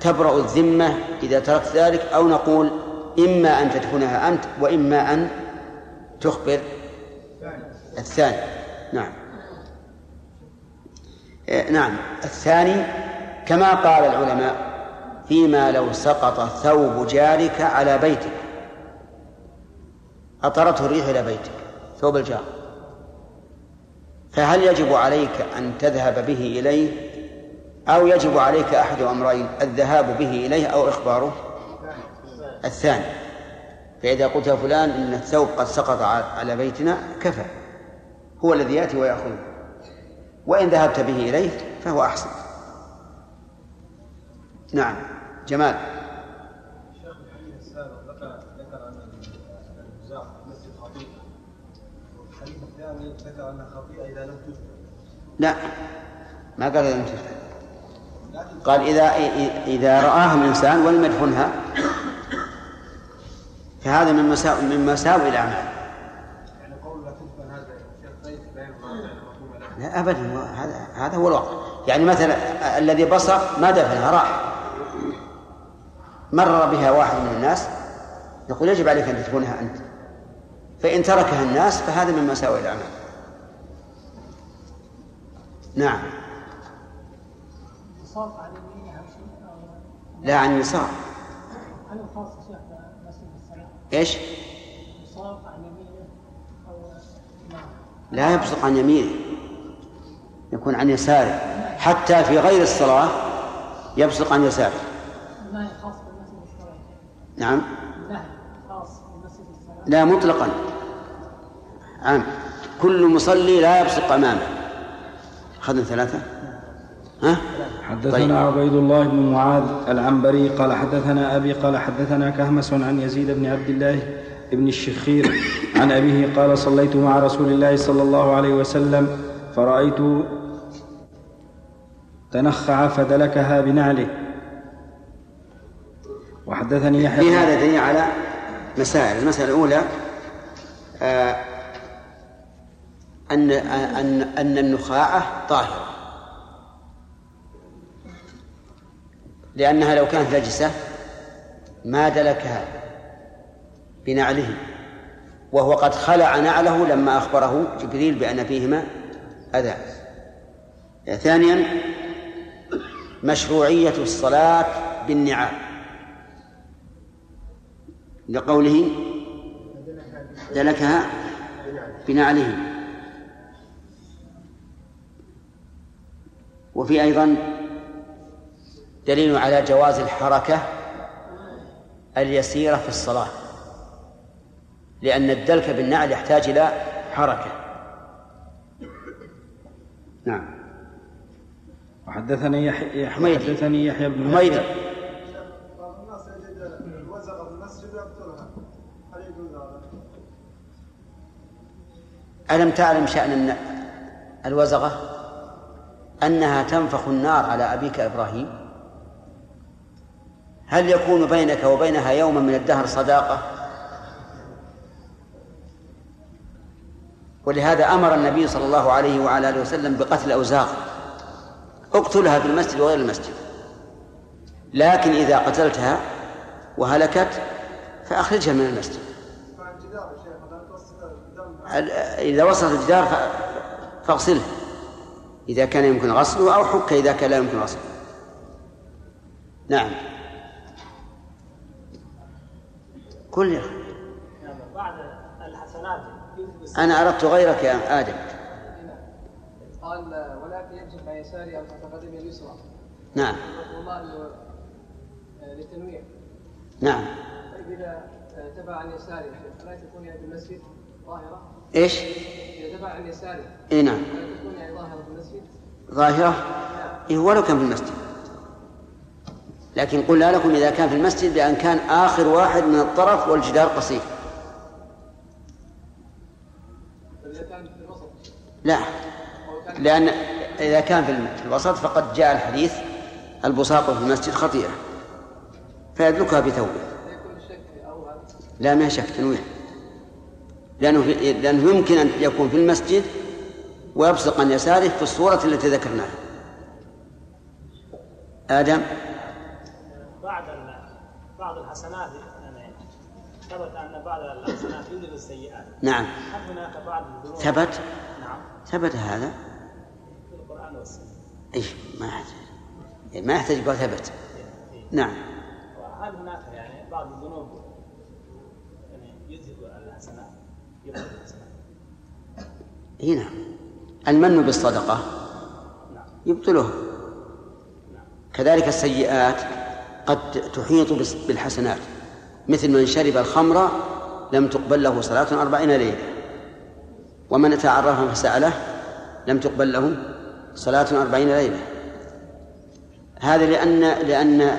تبرأ الذمة إذا تركت ذلك أو نقول إما أن تدفنها أنت وإما أن تخبر الثاني. نعم. إيه، نعم. الثاني كما قال العلماء فيما لو سقط ثوب جارك على بيتك. أطرته الريح إلى بيتك ثوب الجار. فهل يجب عليك أن تذهب به إليه؟ أو يجب عليك أحد أمرين الذهاب به إليه أو إخباره. الثاني فإذا قلت يا فلان إن الثوب قد سقط على بيتنا كفى. هو الذي يأتي ويأخذه. وإن ذهبت به إليه فهو أحسن. نعم جمال. لا ما قال لم تدفن قال إذا إذا رآها الإنسان ولم يدفنها فهذا من مساوئ من مساوئ الأعمال. لا أبدا هذا هذا هو الواقع. يعني مثلا الذي بصق ما دفنها راح. مر بها واحد من الناس يقول يجب عليك أن تدفنها أنت. فإن تركها الناس فهذا من مساوئ الأعمال. نعم. عن شيء لا عن الخاص شيخ مسجد الصلاة؟ إيش؟ عن يمينه أو نعم لا يبصق عن يمينه يكون عن يساره. حتى في غير الصلاة يبصق عن يساره. النهي خاص بمسجد الصلاة. نعم. النهي خاص بمسجد الصلاة. لا مطلقا. عام. كل مصلي لا يبصق أمامه. أخذنا ثلاثة. ها؟ حدثنا طيب. عبيد الله بن معاذ العنبري قال حدثنا أبي قال حدثنا كهمس عن يزيد بن عبد الله بن الشخير عن أبيه قال صليت مع رسول الله صلى الله عليه وسلم فرأيت تنخع فدلكها بنعله وحدثني يحيى في هذا دليل على مسائل المسألة الأولى آه، أن أن أن النخاعة طاهرة لأنها لو كانت نجسة ما دلكها بنعله وهو قد خلع نعله لما أخبره جبريل بأن فيهما أذى. ثانيا مشروعية الصلاة بالنعال. لقوله دلكها بنعله. وفي أيضا دليل على جواز الحركة اليسيرة في الصلاة. لأن الدلك بالنعل يحتاج إلى حركة. نعم. وحدثني يحيى. حدثني يحيى بن حميدي؟ ألم تعلم شأن الوزغة؟ أنها تنفخ النار على أبيك إبراهيم. هل يكون بينك وبينها يوما من الدهر صداقة؟ ولهذا أمر النبي صلى الله عليه وعلى آله وسلم بقتل الأوزاغ اقتلها في المسجد وغير المسجد. لكن إذا قتلتها وهلكت فأخرجها من المسجد. إذا وصلت الجدار فاغسله. إذا كان يمكن غسله أو حك إذا كان لا يمكن غسله. نعم. كل. نعم. بعد الحسنات أنا أردت غيرك يا آدم. قال ولكن يمسك عن يساره أو تحت قدمه اليسرى نعم. والله آه، للتنويع. نعم. طيب إذا آه، تبع عن يساره شيخ الا تكون يعني بالمسجد ظاهرة؟ إيش؟ إذا تبع عن يساره إي نعم. الا تكون ظاهرة في المسجد؟ ظاهرة؟ إيه ولو كان في المسجد. لكن قلنا لكم إذا كان في المسجد بأن كان آخر واحد من الطرف والجدار قصير. لا. لأن إذا كان في الوسط فقد جاء الحديث البصاق في المسجد خطيئة فيدلكها هذا لا ما شك تنويع لأنه في لأنه يمكن أن يكون في المسجد ويبصق عن يساره في الصورة التي ذكرناها. آدم؟ الحسنات يعني ثبت أن بعض الحسنات يذهب السيئات. نعم. هل هناك بعض الذنوب؟ ثبت؟ نعم. ثبت هذا؟ في القرآن والسنة. إيش؟ ما يحتاج ما يحتاج يقول ثبت. نعم. وهل هناك يعني بعض الذنوب؟ يعني يذهب الحسنات يبطل الحسنات. اي نعم. المن بالصدقة. يبطله. كذلك السيئات. قد تحيط بالحسنات. مثل من شرب الخمر لم تقبل له صلاة أربعين ليلة. ومن أتى عرافا فسأله لم تقبل له صلاة أربعين ليلة. هذا لأن لأن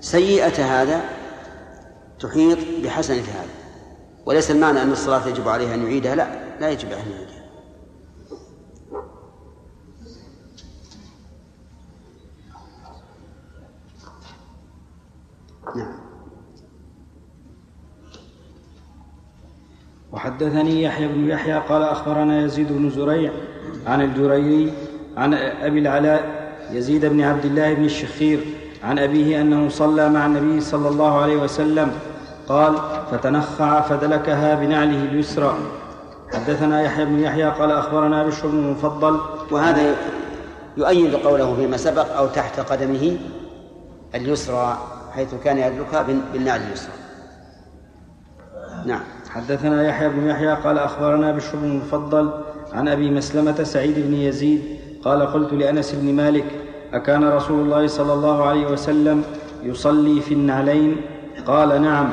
سيئة هذا تحيط بحسنة هذا. وليس المعنى أن الصلاة يجب عليه أن يعيدها لا. لا يجب أن يعيدها نعم. وحدثني يحيى بن يحيى قال أخبرنا يزيد بن زريع عن الجريري عن أبي العلاء يزيد بن عبد الله بن الشخير عن أبيه أنه صلى مع النبي صلى الله عليه وسلم قال فتنخع فدلكها بنعله اليسرى. حدثنا يحيى بن يحيى قال أخبرنا بشر بن المفضل وهذا يؤيد قوله فيما سبق أو تحت قدمه اليسرى. حيث كان يدلكها بال- بالنعل اليسرى. نعم. حدثنا يحيى بن يحيى قال أخبرنا بشر بن المفضل عن أبي مسلمة سعيد بن يزيد قال قلت لأنس بن مالك أكان رسول الله صلى الله عليه وسلم يصلي في النعلين؟ قال نعم.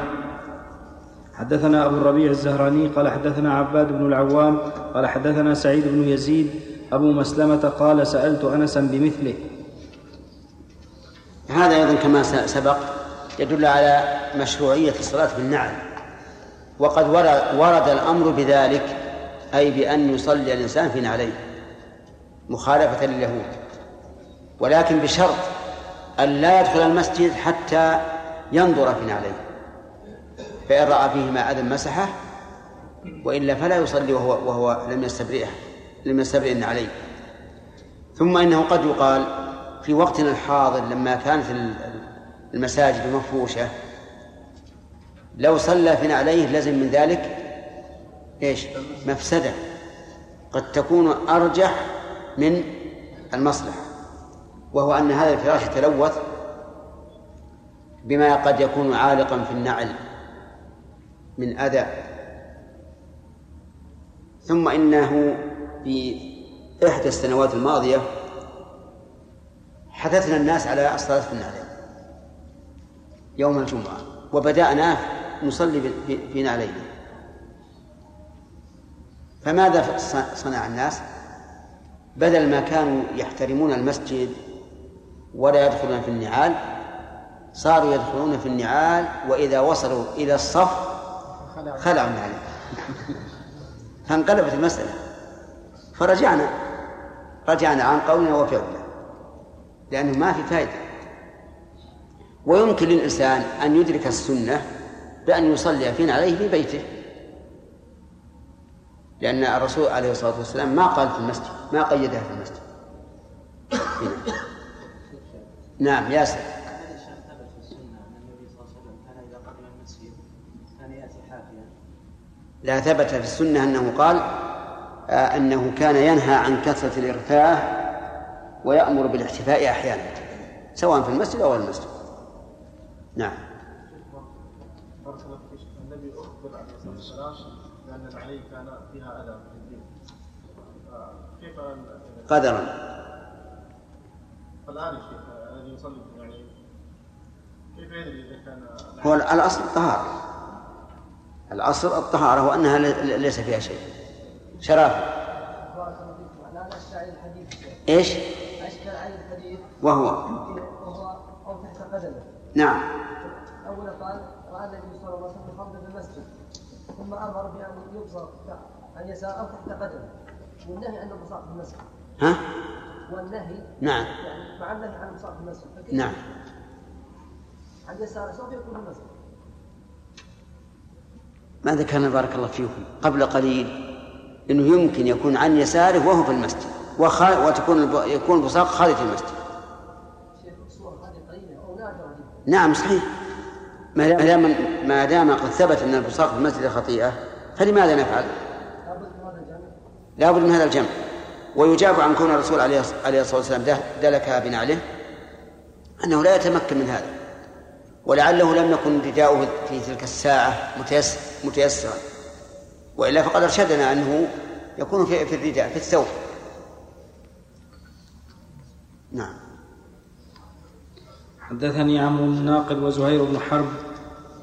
حدثنا أبو الربيع الزهراني قال حدثنا عباد بن العوام قال حدثنا سعيد بن يزيد أبو مسلمة قال سألت أنسا بمثله. هذا أيضا كما سبق يدل على مشروعية الصلاة بالنعل وقد ورد, الأمر بذلك أي بأن يصلي الإنسان في نعليه مخالفة لليهود. ولكن بشرط أن لا يدخل المسجد حتى ينظر في نعليه. فإن رأى فيهما أذى مسحه وإلا فلا يصلي وهو وهو لم يستبرئه لم يستبرئ النعلين ثم إنه قد يقال في وقتنا الحاضر لما كانت ال- المساجد مفروشة لو صلى في نعليه لزم من ذلك إيش؟ مفسدة. قد تكون أرجح من المصلحة. وهو أن هذا الفراش يتلوث بما قد يكون عالقا في النعل من أذى. ثم إنه في إحدى السنوات الماضية حثثنا الناس على الصلاة في النعلين يوم الجمعة. وبدأنا نصلي في- نعلين فماذا صنع الناس؟ بدل ما كانوا يحترمون المسجد ولا يدخلون في النعال صاروا يدخلون في النعال وإذا وصلوا إلى الصف خلعوا النعلين فانقلبت المسألة. فرجعنا. رجعنا عن قولنا وفعلنا لأنه ما في فائدة ويمكن للإنسان أن يدرك السنة بأن يصلي فينا عليه في بيته. لأن الرسول عليه الصلاة والسلام ما قال في المسجد ما قيدها في المسجد. نعم ياسر لا ثبت في السنة أنه قال آه، أنه كان ينهى عن كثرة الإرفاه ويأمر بالاحتفاء أحيانا سواء في المسجد أو المسجد. نعم. النبي اخبر عليه الصلاه والسلام العلي كان فيها اذى في الدين كيف قدرا. الشيخ الذي يصلي يعني كيف يدري اذا كان هو الأصل الطهارة. الأصل الطهارة وأنها ليس فيها شيء. شرافة. بارك الله فيك لا اشكال الحديث إيش اشكال على الحديث وهو. أو تحت قدمه نعم. اولا قال رأى النبي صلى الله عليه وسلم خمر في المسجد ثم أمر بأن يبصر عن يسار أو تحت قدمه والنهي عن البصاق في المسجد. ها؟ والنهي نعم. يعني مع النهي عن البصاق في المسجد. فكيف؟ نعم. عن يساره سوف يكون في المسجد. ما ذكرنا بارك الله فيكم؟ قبل قليل إنه يمكن يكون عن يساره وهو في المسجد وخا... وتكون الب... يكون البصاق خارج المسجد. نعم صحيح. ما دام ما دام قد ثبت أن البصاق في المسجد خطيئة فلماذا نفعل؟ لابد من هذا الجمع. لابد من هذا الجمع ويجاب عن كون الرسول عليه عليه الصلاة والسلام دلكها بنعله أنه لا يتمكن من هذا. ولعله لم يكن رداؤه في تلك الساعة متيسر متيسرا. وإلا فقد أرشدنا أنه يكون في في الرداء في الثوب. نعم. حدثني عمرو بن ناقد وزهير بن حرب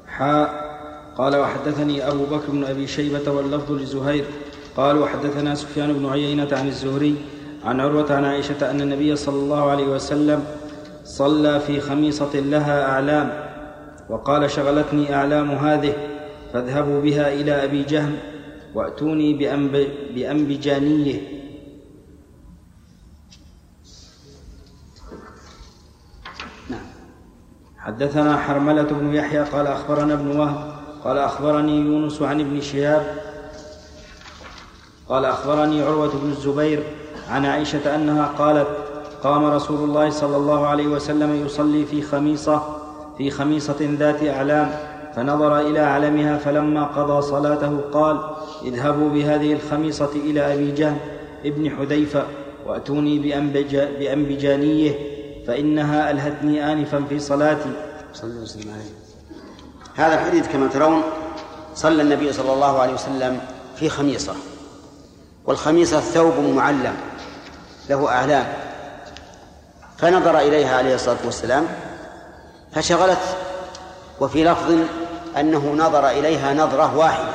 حاء قال وحدثني أبو بكر بن أبي شيبة واللفظ لزهير قال وحدثنا سفيان بن عيينة عن الزهري عن عروة عن عائشة أن النبي صلى الله عليه وسلم صلى في خميصة لها أعلام وقال شغلتني أعلام هذه فاذهبوا بها إلى أبي جهم وأتوني بأنب بأنبجانية حدثنا حرملة بن يحيى قال أخبرنا ابن وهب قال أخبرني يونس عن ابن شهاب قال أخبرني عروة بن الزبير عن عائشة أنها قالت قام رسول الله صلى الله عليه وسلم يصلي في خميصة في خميصة ذات أعلام فنظر إلى علمها فلما قضى صلاته قال اذهبوا بهذه الخميصة إلى أبي جهم ابن حذيفة وأتوني بأنبج بأنبجانية فإنها ألهتني آنفا في صلاتي. صلى الله عليه هذا الحديث كما ترون صلى النبي صلى الله عليه وسلم في خميصة. والخميصة ثوب معلم له أعلام فنظر إليها عليه الصلاة والسلام فشغلت وفي لفظ أنه نظر إليها نظرة واحدة.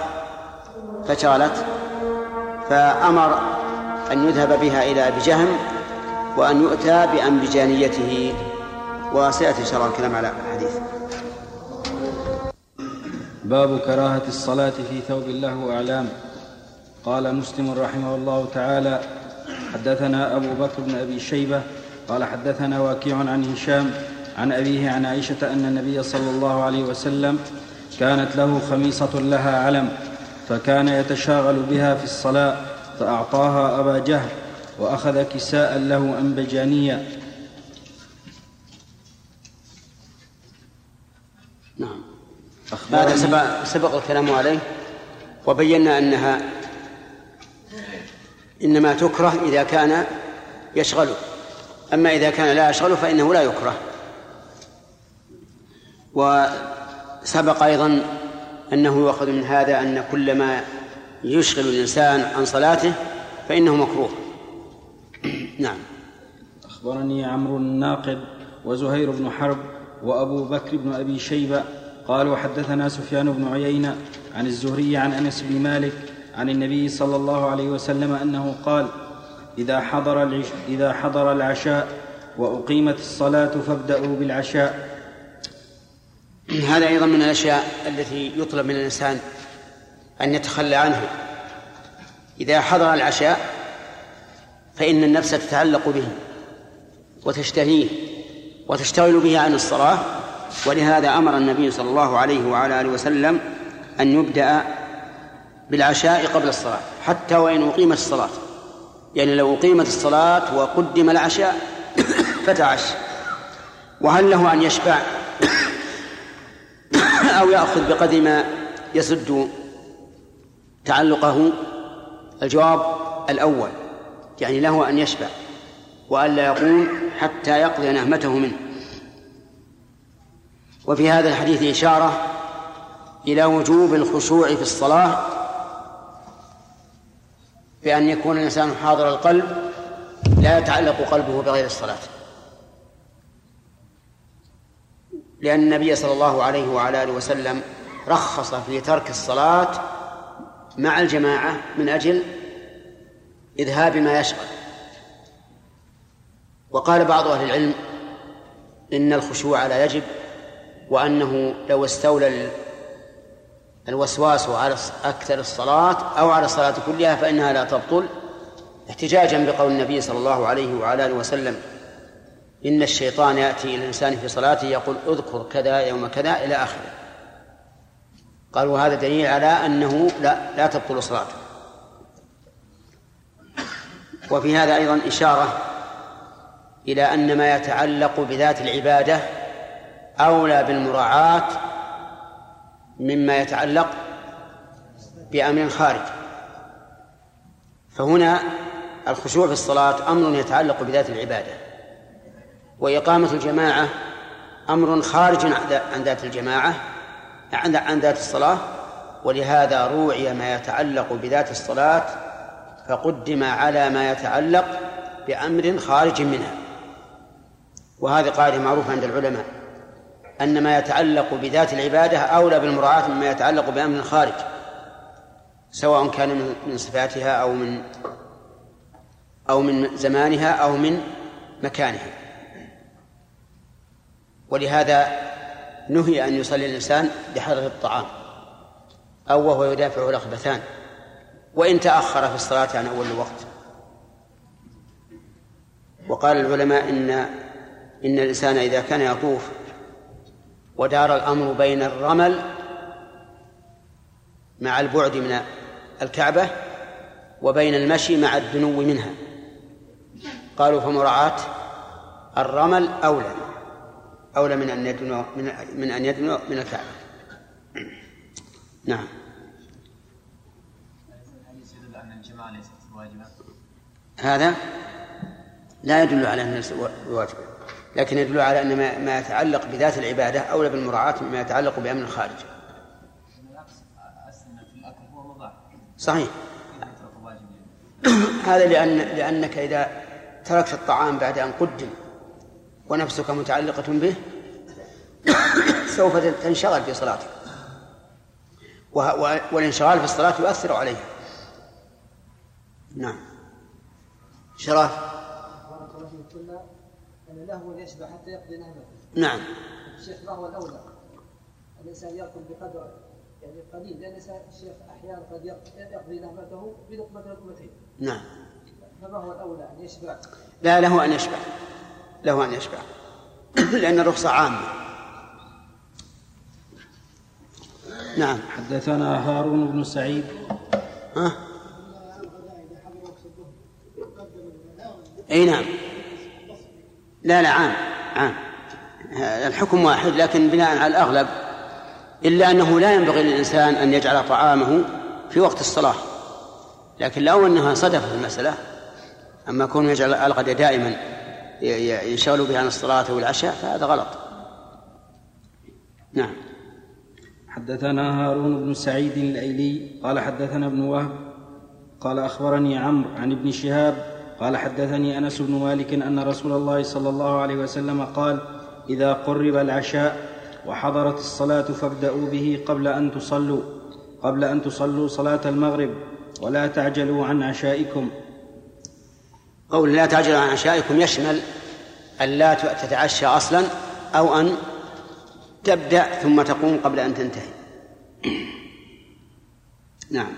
فشغلت فأمر أن يذهب بها إلى أبي جهم وأن يؤتى بأنبجانيته. وسيأتي إن شاء الله الكلام على الحديث. باب كراهة الصلاة في ثوب له أعلام قال مسلم رحمه الله تعالى حدثنا أبو بكر بن أبي شيبة قال حدثنا واكيع عن هشام عن أبيه عن عائشة أن النبي صلى الله عليه وسلم كانت له خميصة لها علم فكان يتشاغل بها في الصلاة فأعطاها أبا جهل وأخذ كساء له أنبجانيا نعم. هذا سبق, سبق الكلام عليه. وبينا أنها إنما تكره إذا كان يشغله أما إذا كان لا يشغله فإنه لا يكره. وسبق أيضا أنه يؤخذ من هذا أن كل ما يشغل الإنسان عن صلاته فإنه مكروه. نعم. أخبرني عمرو الناقد وزهير بن حرب وأبو بكر بن أبي شيبة قالوا حدثنا سفيان بن عيينة عن الزهري عن أنس بن مالك عن النبي صلى الله عليه وسلم أنه قال إذا حضر, العش إذا حضر العشاء وأقيمت الصلاة فابدأوا بالعشاء. هذا أيضا من الأشياء التي يطلب من الإنسان أن يتخلى عنها إذا حضر العشاء فإن النفس تتعلق به وتشتهيه وتشتغل به عن الصلاة ولهذا أمر النبي صلى الله عليه وعلى آله وسلم أن يبدأ بالعشاء قبل الصلاة حتى وإن أقيمت الصلاة. يعني لو أقيمت الصلاة وقدم العشاء فتعش. وهل له أن يشبع؟ أو يأخذ بقدر ما يسد تعلقه؟ الجواب الأول. يعني له أن يشبع وألا يقوم حتى يقضي نهمته منه. وفي هذا الحديث إشارة إلى وجوب الخشوع في الصلاة بأن يكون الإنسان حاضر القلب لا يتعلق قلبه بغير الصلاة. لأن النبي صلى الله عليه وعلى آله وسلم رخص في ترك الصلاة مع الجماعة من أجل إذهاب ما يشغل. وقال بعض أهل العلم إن الخشوع لا يجب وأنه لو استولى الوسواس على أكثر الصلاة أو على الصلاة كلها فإنها لا تبطل. احتجاجا بقول النبي صلى الله عليه وعلى آله وسلم إن الشيطان يأتي إلى الإنسان في صلاته يقول اذكر كذا يوم كذا إلى آخره. قالوا هذا دليل على أنه لا لا تبطل صلاته. وفي هذا أيضا إشارة إلى أن ما يتعلق بذات العبادة أولى بالمراعاة مما يتعلق بأمر خارج. فهنا الخشوع في الصلاة أمر يتعلق بذات العبادة وإقامة الجماعة أمر خارج عن ذات الجماعة عن ذات الصلاة. ولهذا روعي ما يتعلق بذات الصلاة فقدم على ما يتعلق بأمر خارج منها. وهذه قاعدة معروفة عند العلماء أن ما يتعلق بذات العبادة أولى بالمراعاة مما يتعلق بأمر خارج سواء كان من صفاتها أو من أو من زمانها أو من مكانها. ولهذا نهي أن يصلي الإنسان بحضرة الطعام أو وهو يدافع الأخبثان وإن تأخر في الصلاة عن أول الوقت. وقال العلماء إن إن الإنسان إذا كان يطوف ودار الأمر بين الرمل مع البعد من الكعبة وبين المشي مع الدنو منها. قالوا فمراعاة الرمل أولى أولى من أن يدنو من, أن يدنو من الكعبة. نعم. هذا لا يدل على أنه واجب لكن يدل على أن ما يتعلق بذات العبادة أولى بالمراعاة مما يتعلق بأمر خارج صحيح. هذا لأن لأنك إذا تركت الطعام بعد أن قدم ونفسك متعلقة به سوف تنشغل في صلاتك والانشغال في الصلاة يؤثر عليها نعم. شرف بارك الله فيك قلنا ان له يشبع حتى يقضي نهمته نعم الشيخ ما هو الاولى؟ الانسان ياكل بقدر يعني قليل لأن الشيخ أحيانا قد يقضي نهمته بلقمه لقمتين نعم فما هو الاولى ان يشبع؟ لا له أن يشبع له أن يشبع لأن الرخصة عامة نعم حدثنا هارون بن سعيد ها؟ أي نعم. لا لا عام عام. الحكم واحد لكن بناء على الأغلب إلا أنه لا ينبغي للإنسان أن يجعل طعامه في وقت الصلاة. لكن لو أنها صدفت المسألة أما كونه يجعل الغد دائما ينشغل به عن الصلاة والعشاء فهذا غلط. نعم. حدثنا هارون بن سعيد الأيلي قال حدثنا ابن وهب قال أخبرني عمرو عن ابن شهاب قال حدثني أنس بن مالك أن رسول الله صلى الله عليه وسلم قال إذا قرب العشاء وحضرت الصلاة فابدأوا به قبل أن تصلوا قبل أن تصلوا صلاة المغرب ولا تعجلوا عن عشائكم. قول لا تعجلوا عن عشائكم يشمل أن لا تتعشى أصلا أو أن تبدأ ثم تقوم قبل أن تنتهي. نعم.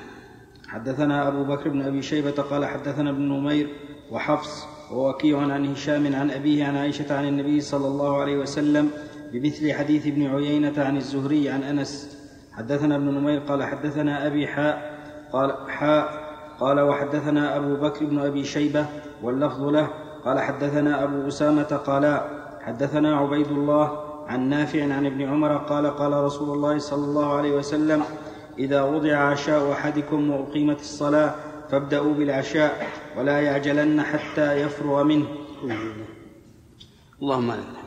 حدثنا أبو بكر بن أبي شيبة قال حدثنا ابن نمير وحفص ووكيع عن هشام عن أبيه عن عائشة عن النبي صلى الله عليه وسلم بمثل حديث ابن عيينة عن الزهري عن أنس. حدثنا ابن نمير قال حدثنا أبي حاء قال حاء قال وحدثنا أبو بكر بن أبي شيبة واللفظ له. قال حدثنا أبو أسامة قالا حدثنا عبيد الله عن نافع عن ابن عمر قال قال رسول الله صلى الله عليه وسلم إذا وضع عشاء أحدكم وأقيمت الصلاة فابدأوا بالعشاء ولا يعجلن حتى يفرغ منه. اللهم لك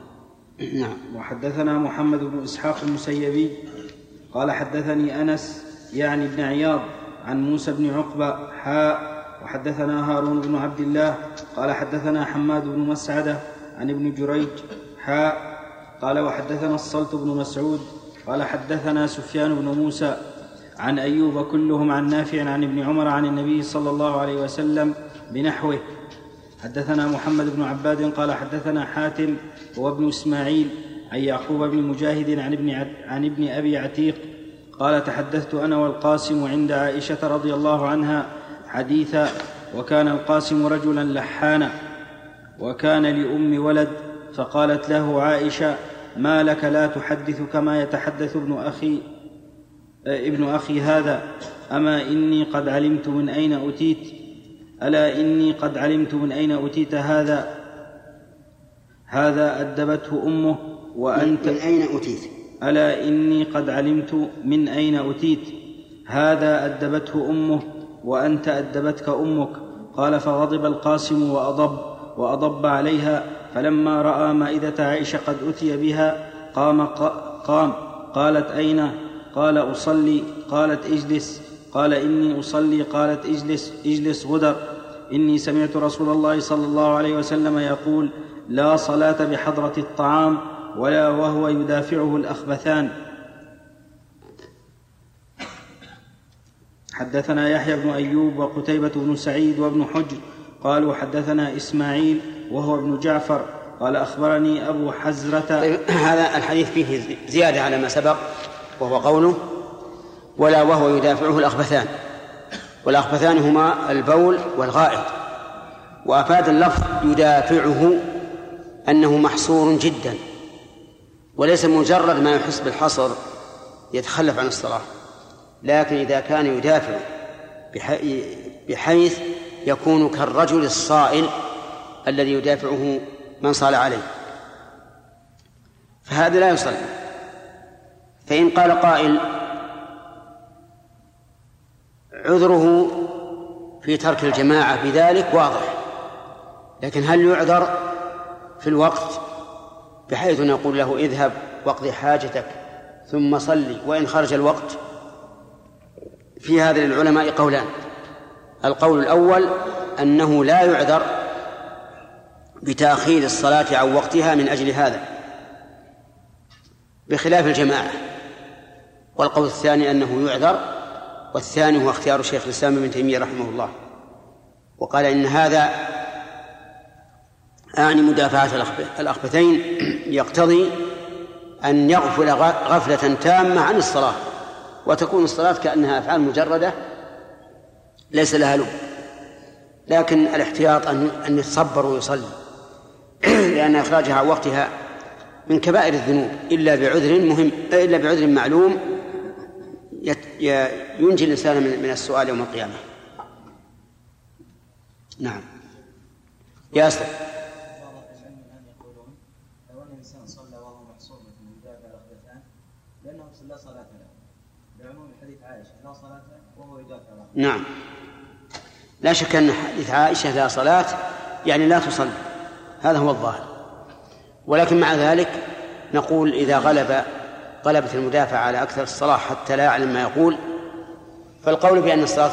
نعم. وحدثنا محمد بن إسحاق المسيبي قال حدثني أنس يعني ابن عياض عن موسى بن عقبة حاء وحدثنا هارون بن عبد الله قال حدثنا حماد بن مسعدة عن ابن جريج حاء قال وحدثنا الصلت بن مسعود قال حدثنا سفيان بن موسى عن أيوب كلهم عن نافع عن ابن عمر عن النبي صلى الله عليه وسلم بنحوه. حدثنا محمد بن عباد قال حدثنا حاتم هو ابن إسماعيل عن يعقوب بن مجاهد عن ابن, عن ابن أبي عتيق قال تحدثت أنا والقاسم عند عائشة رضي الله عنها حديثا وكان القاسم رجلا لحانا وكان لأم ولد فقالت له عائشة ما لك لا تحدث كما يتحدث ابن أخي ابن أخي هذا أما إني قد علمت من أين أتيت؟ ألا إني قد علمت من أين أتيت هذا؟ هذا أدبته أمه وأنت من أين أتيت؟ ألا إني قد علمت من أين أتيت؟ هذا أدبته أمه وأنت أدبتك أمك. قال فغضب القاسم وأضب وأضب عليها فلما رأى مائدة عائشة قد أتي بها قام قام قالت أين؟ قال أصلي قالت اجلس. قال إني أصلي قالت اجلس. اجلس غدر. إني سمعت رسول الله صلى الله عليه وسلم يقول لا صلاة بحضرة الطعام ولا وهو يدافعه الأخبثان. حدثنا يحيى بن أيوب وقتيبة بن سعيد وابن حجر قالوا حدثنا إسماعيل وهو ابن جعفر. قال أخبرني أبو حزرة طيب هذا الحديث فيه زيادة على ما سبق. وهو قوله ولا وهو يدافعه الأخبثان. والأخبثان هما البول والغائط. وأفاد اللفظ يدافعه أنه محصور جدا. وليس مجرد ما يحس بالحصر يتخلف عن الصلاة لكن إذا كان يدافع بحيث يكون كالرجل الصائل الذي يدافعه من صال عليه. فهذا لا يصلي. فإن قال قائل عذره في ترك الجماعة بذلك واضح. لكن هل يعذر في الوقت بحيث نقول له اذهب واقضي حاجتك ثم صلي وإن خرج الوقت؟ في هذا للعلماء قولان. القول الأول أنه لا يعذر بتأخير الصلاة عن وقتها من أجل هذا بخلاف الجماعة. والقول الثاني أنه يعذر والثاني هو اختيار شيخ الإسلام ابن تيمية رحمه الله. وقال إن هذا أعني مدافعة الأخبثين يقتضي أن يغفل غفلة تامة عن الصلاة وتكون الصلاة كأنها أفعال مجردة ليس لها لب لكن الاحتياط أن أن يتصبر ويصلي لأن إخراجها عن وقتها من كبائر الذنوب إلا بعذر مهم إلا بعذر معلوم ينجي الإنسان من السؤال يوم القيامة. نعم. يا أسلم نعم. لا شك أن حديث عائشة لا صلاة يعني لا تصلي. هذا هو الظاهر. ولكن مع ذلك نقول إذا غلب غلبت المدافع على أكثر الصلاة حتى لا يعلم ما يقول فالقول بأن الصلاة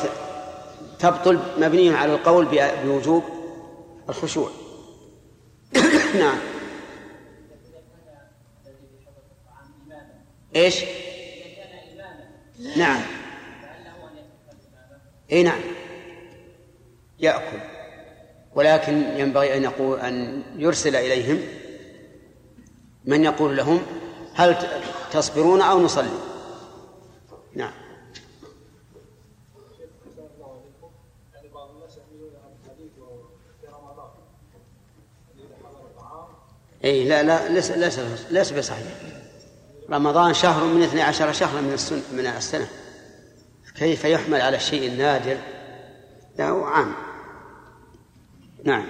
تبطل مبني على القول بوجوب الخشوع. نعم. إيش؟ نعم. إي نعم. يأكل. ولكن ينبغي أن يقول أن يرسل إليهم من يقول لهم هل تصبرون أو نصلي؟ نعم. إي لا لا ليس ليس ليس بصحيح. رمضان شهر من اثني عشر شهرا من السنة من السنة. كيف يحمل على الشيء النادر؟ له عام. نعم.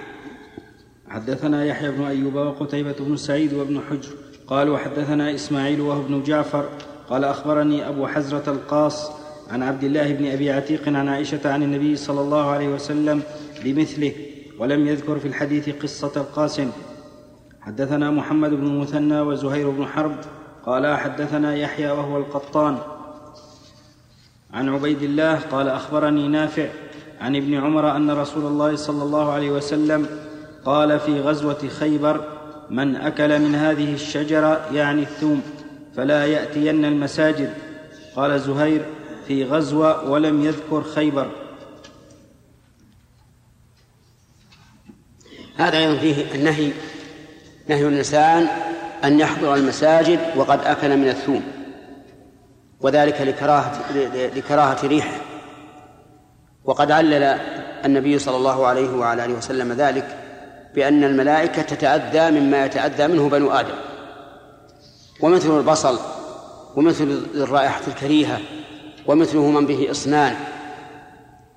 حدثنا يحيى بن أيوب وقتيبة بن سعيد وابن حجر. قال وحدثنا إسماعيل وهو ابن جعفر قال أخبرني أبو حزرة القاص عن عبد الله بن أبي عتيق عن عائشة عن النبي صلى الله عليه وسلم بمثله ولم يذكر في الحديث قصة القاسم حدثنا محمد بن المثنى وزهير بن حرب قال حدثنا يحيى وهو القطان. عن عبيد الله قال أخبرني نافع عن ابن عمر أن رسول الله صلى الله عليه وسلم قال في غزوة خيبر من أكل من هذه الشجرة يعني الثوم فلا يأتين المساجد. قال زهير في غزوة ولم يذكر خيبر. هذا أيضا فيه النهي نهي الإنسان أن يحضر المساجد وقد أكل من الثوم وذلك لكراهة لكراهة ريحه. وقد علل النبي صلى الله عليه وعلى آله وسلم ذلك بأن الملائكة تتأذى مما يتأذى منه بنو آدم. ومثل البصل ومثل الرائحة الكريهة ومثله من به إصنان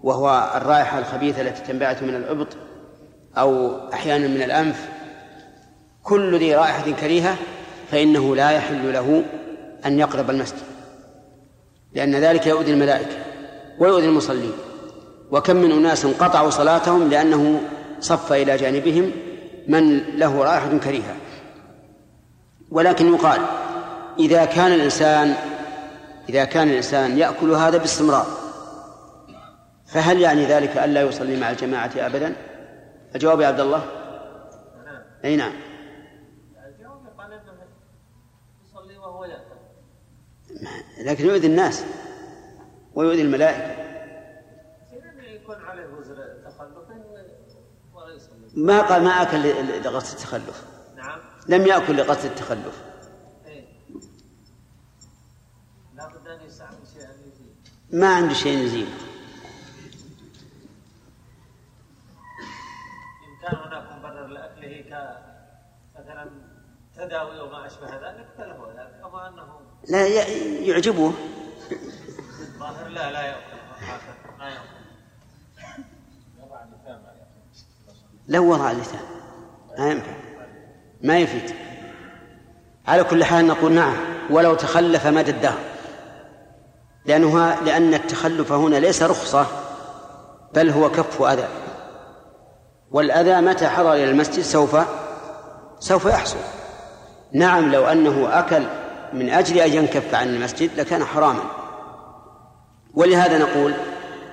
وهو الرائحة الخبيثة التي تنبعث من الابط أو أحيانا من الأنف. كل ذي رائحة كريهة فإنه لا يحل له أن يقرب المسجد لأن ذلك يؤذي الملائكة ويؤذي المصلين. وكم من أناس قطعوا صلاتهم لأنه صف إلى جانبهم من له رائحة كريهة. ولكن يقال إذا كان الإنسان إذا كان الإنسان يأكل هذا باستمرار فهل يعني ذلك ألا يصلي مع الجماعة أبدا؟ الجواب يا عبد الله؟ أي نعم. وهو يأكل. لكن يؤذي الناس ويؤذي الملائكة يكون عليه وزر تخلف ولا يصلي ما قال ما أكل لقصد التخلف. نعم. لم يأكل لقصد التخلف. إيه. لابد أن يستعمل شيئا يزيد. ما عنده شيء يزيد. إن كان هناك مبرر لأكله ك مثلا تداوي وما أشبه ذلك فله ذلك أما أنه لا يعجبه. الظاهر لا لا هكذا ما يأكل. لو وضع اللسان. ما ينفع. ما يفيد. على كل حال نقول نعم ولو تخلف مدى الدهر. لأنه ها- لأن التخلف هنا ليس رخصة بل هو كف أذى والأذى متى حضر إلى المسجد؟ سوف سوف يحصل. نعم لو أنه أكل من أجل أن ينكف عن المسجد لكان حراما. ولهذا نقول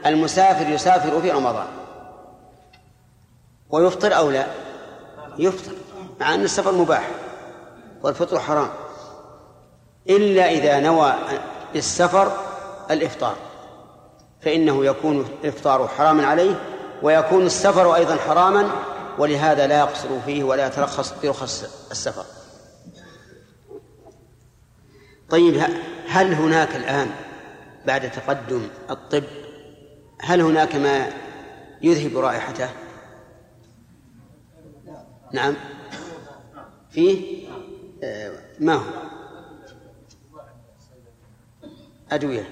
المسافر يسافر في رمضان. ويفطر أو لا؟ يفطر مع أن السفر مباح والفطر حرام. إلا إذا نوى بالسفر الإفطار فإنه يكون الإفطار حراما عليه ويكون السفر أيضا حراما ولهذا لا يقصر فيه ولا يترخص برخص السفر. طيب هل هناك الآن بعد تقدم الطب هل هناك ما يذهب رائحته؟ نعم. فيه؟ آه، ما هو؟ أدوية.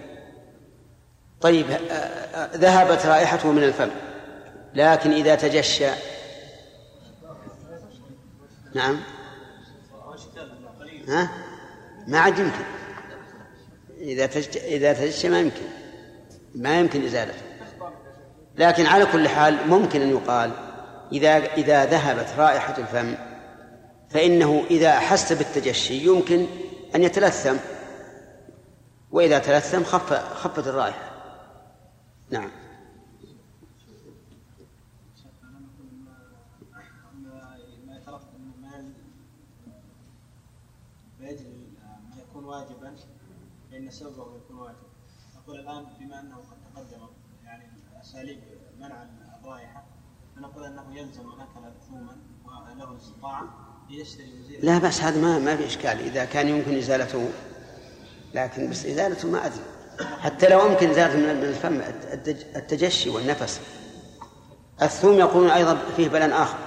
طيب آه، آه، ذهبت رائحته من الفم. لكن إذا تجشى. نعم. ها؟ ما عاد يمكن. إذا تجت... إذا تجشى ما يمكن. ما يمكن إزالته. لكن على كل حال ممكن أن يقال إذا إذا ذهبت رائحة الفم فإنه إذا أحس بالتجشي يمكن أن يتلثم وإذا تلثم خف خفت الرائحة. نعم ما يترتب ما ما يجري ما يكون واجبا فإن سببه يكون واجب نقول الآن بما أنه قد تقدم يعني أساليب منع الرائحة فنقول أنه يلزم من أكل ثوما وله استطاعة يشتري وزير لا بس هذا ما ما في إشكال. إذا كان يمكن إزالته لكن بس إزالته ما أدري. حتى لو يمكن إزالته من الفم التج- التجشي والنفس. الثوم يقولون أيضا فيه بلاء آخر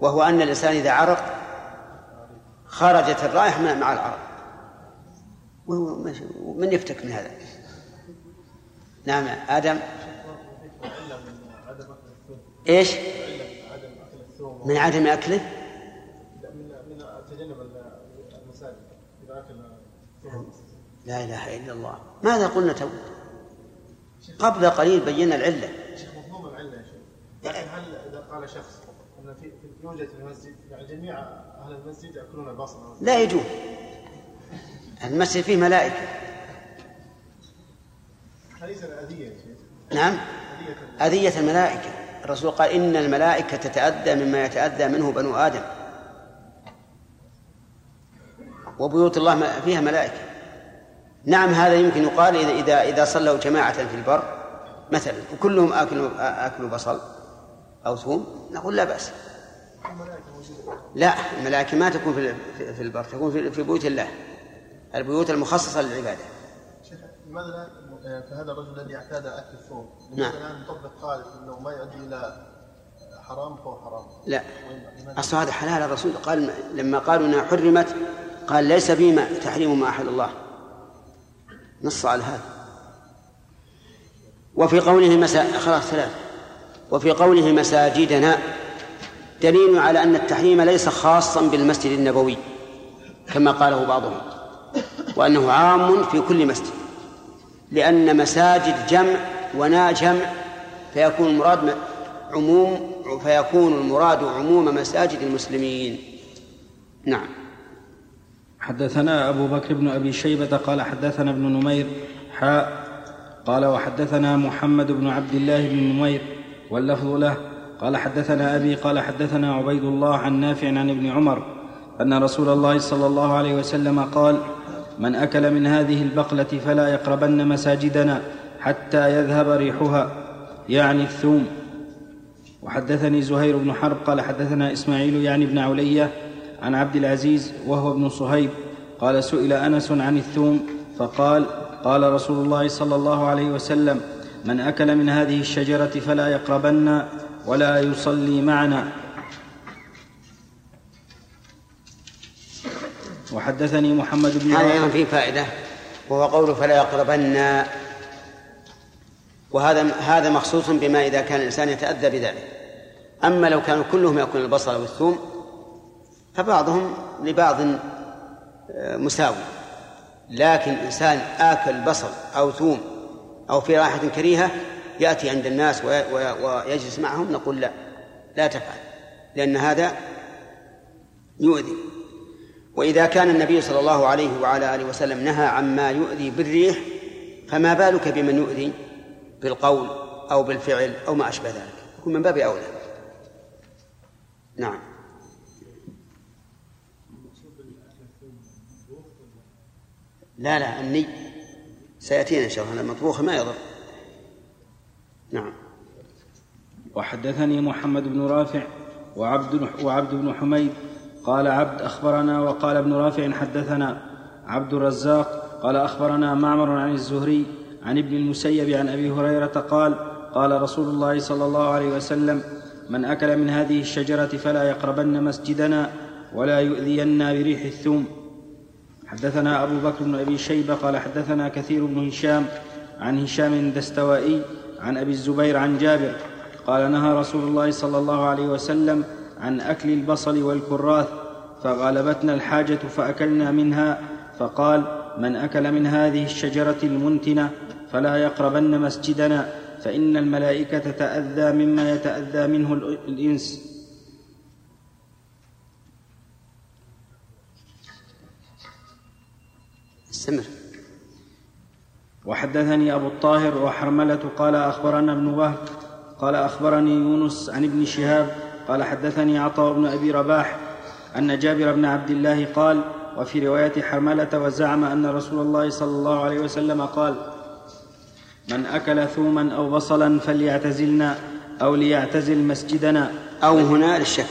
وهو أن الإنسان إذا عرق خرجت الرائحة مع- مع العرق. وهو من يفتك من هذا؟ نعم آدم. إيش؟ من عدم أكله؟ من من تجنب المساجد إذا أكل لا إله إلا الله. ماذا قلنا تو؟ قبل قليل بينا العلة. شيخ مفهوم العلة يا شيخ. لكن هل إذا قال شخص أن في يوجد في المسجد يعني جميع أهل المسجد يأكلون البصل؟ لا يجوز. المسجد فيه ملائكة. ليس الأذية يا شيخ؟ نعم. أذية الملائكة. الرسول قال إن الملائكة تتأذى مما يتأذى منه بنو آدم. وبيوت الله فيها ملائكة. نعم هذا يمكن يقال إذا إذا إذا صلوا جماعة في البر مثلا وكلهم آكلوا آكلوا بصل أو ثوم نقول لا بأس. لا الملائكة ما تكون في البر تكون في بيوت الله البيوت المخصصة للعبادة. لماذا لا فهذا الرجل الذي اعتاد أكل الثوم؟ نعم. لماذا لا نطبق قاعدة إنه ما يؤدي إلى حرام فهو حرام؟ لا؟ أصل هذا حلال الرسول قال لما قالوا إنها حرمت قال ليس بما تحريم ما أحل الله. نص على هذا. وفي قوله مسا خلاص ثلاث وفي قوله مساجدنا دليل على أن التحريم ليس خاصا بالمسجد النبوي كما قاله بعضهم وأنه عام في كل مسجد. لأن مساجد جمع ونا جمع فيكون المراد عموم فيكون المراد عموم مساجد المسلمين. نعم. حدثنا أبو بكر بن أبي شيبة قال حدثنا ابن نمير حاء قال وحدثنا محمد بن عبد الله بن نمير واللفظ له. قال حدثنا أبي قال حدثنا عبيد الله عن نافع عن ابن عمر أن رسول الله صلى الله عليه وسلم قال من أكل من هذه البقلة فلا يقربن مساجدنا حتى يذهب ريحها يعني الثوم. وحدثني زهير بن حرب قال حدثنا إسماعيل يعني بن علية عن عبد العزيز وهو ابن صهيب قال سئل أنس عن الثوم فقال قال رسول الله صلى الله عليه وسلم من أكل من هذه الشجرة فلا يقربن ولا يصلي معنا. وحدثني محمد بن هذا أيضا فيه فائدة وهو قوله فلا يقربن. وهذا هذا مخصوص بما إذا كان الإنسان يتأذى بذلك. أما لو كانوا كلهم يأكلون البصل والثوم فبعضهم لبعض آه، مساوي. لكن إنسان آكل بصل أو ثوم أو في رائحة كريهة يأتي عند الناس وي- وي- ويجلس معهم نقول لا لا تفعل لأن هذا يؤذي. وإذا كان النبي صلى الله عليه وعلى آله وسلم نهى عما يؤذي بالريح فما بالك بمن يؤذي؟ بالقول أو بالفعل أو ما أشبه ذلك. يكون من باب أولى. نعم. لا لا الني سيأتينا إن شاء الله. المطبوخ ما يضر. نعم. وحدثني محمد بن رافع وعبد وعبد بن حميد قال عبد أخبرنا وقال ابن رافع حدثنا عبد الرزاق قال أخبرنا معمر عن الزهري عن ابن المسيب عن أبي هريرة قال قال رسول الله صلى الله عليه وسلم من أكل من هذه الشجرة فلا يقربن مسجدنا ولا يؤذينا بريح الثوم. حدثنا أبو بكر بن أبي شيبة قال حدثنا كثير بن هشام عن هشام الدستوائي عن أبي الزبير عن جابر قال نهى رسول الله صلى الله عليه وسلم عن أكل البصل والكراث فغلبتنا الحاجة فأكلنا منها فقال من أكل من هذه الشجرة المنتنة فلا يقربن مسجدنا فإن الملائكة تتأذى مما يتأذى منه الإنس. استمر. وحدثني أبو الطاهر وحرملة قال أخبرنا ابن وهب قال أخبرني يونس عن ابن شهاب قال حدثني عطاء بن أبي رباح أن جابر بن عبد الله قال وفي رواية حرملة وزعم أن رسول الله صلى الله عليه وسلم قال من أكل ثوما أو بصلا فليعتزلنا أو ليعتزل مسجدنا. أو هنا للشك.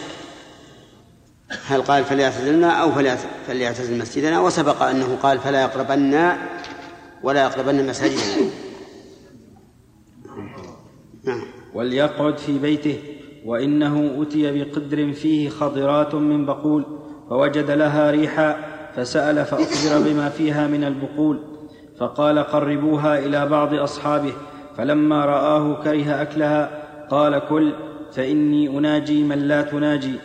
هل قال فليعتزلنا أو فليعت- فليعتزل مسجدنا؟ وسبق أنه قال فلا يقربن ولا يقربن مساجدنا. نعم وليقعد في بيته. وإنه أتي بقدر فيه خضرات من بقول فوجد لها ريحا فسأل فأخبر بما فيها من البقول. فقال قربوها إلى بعض أصحابه فلما رآه كره أكلها قال كل فإني أناجي من لا تناجي.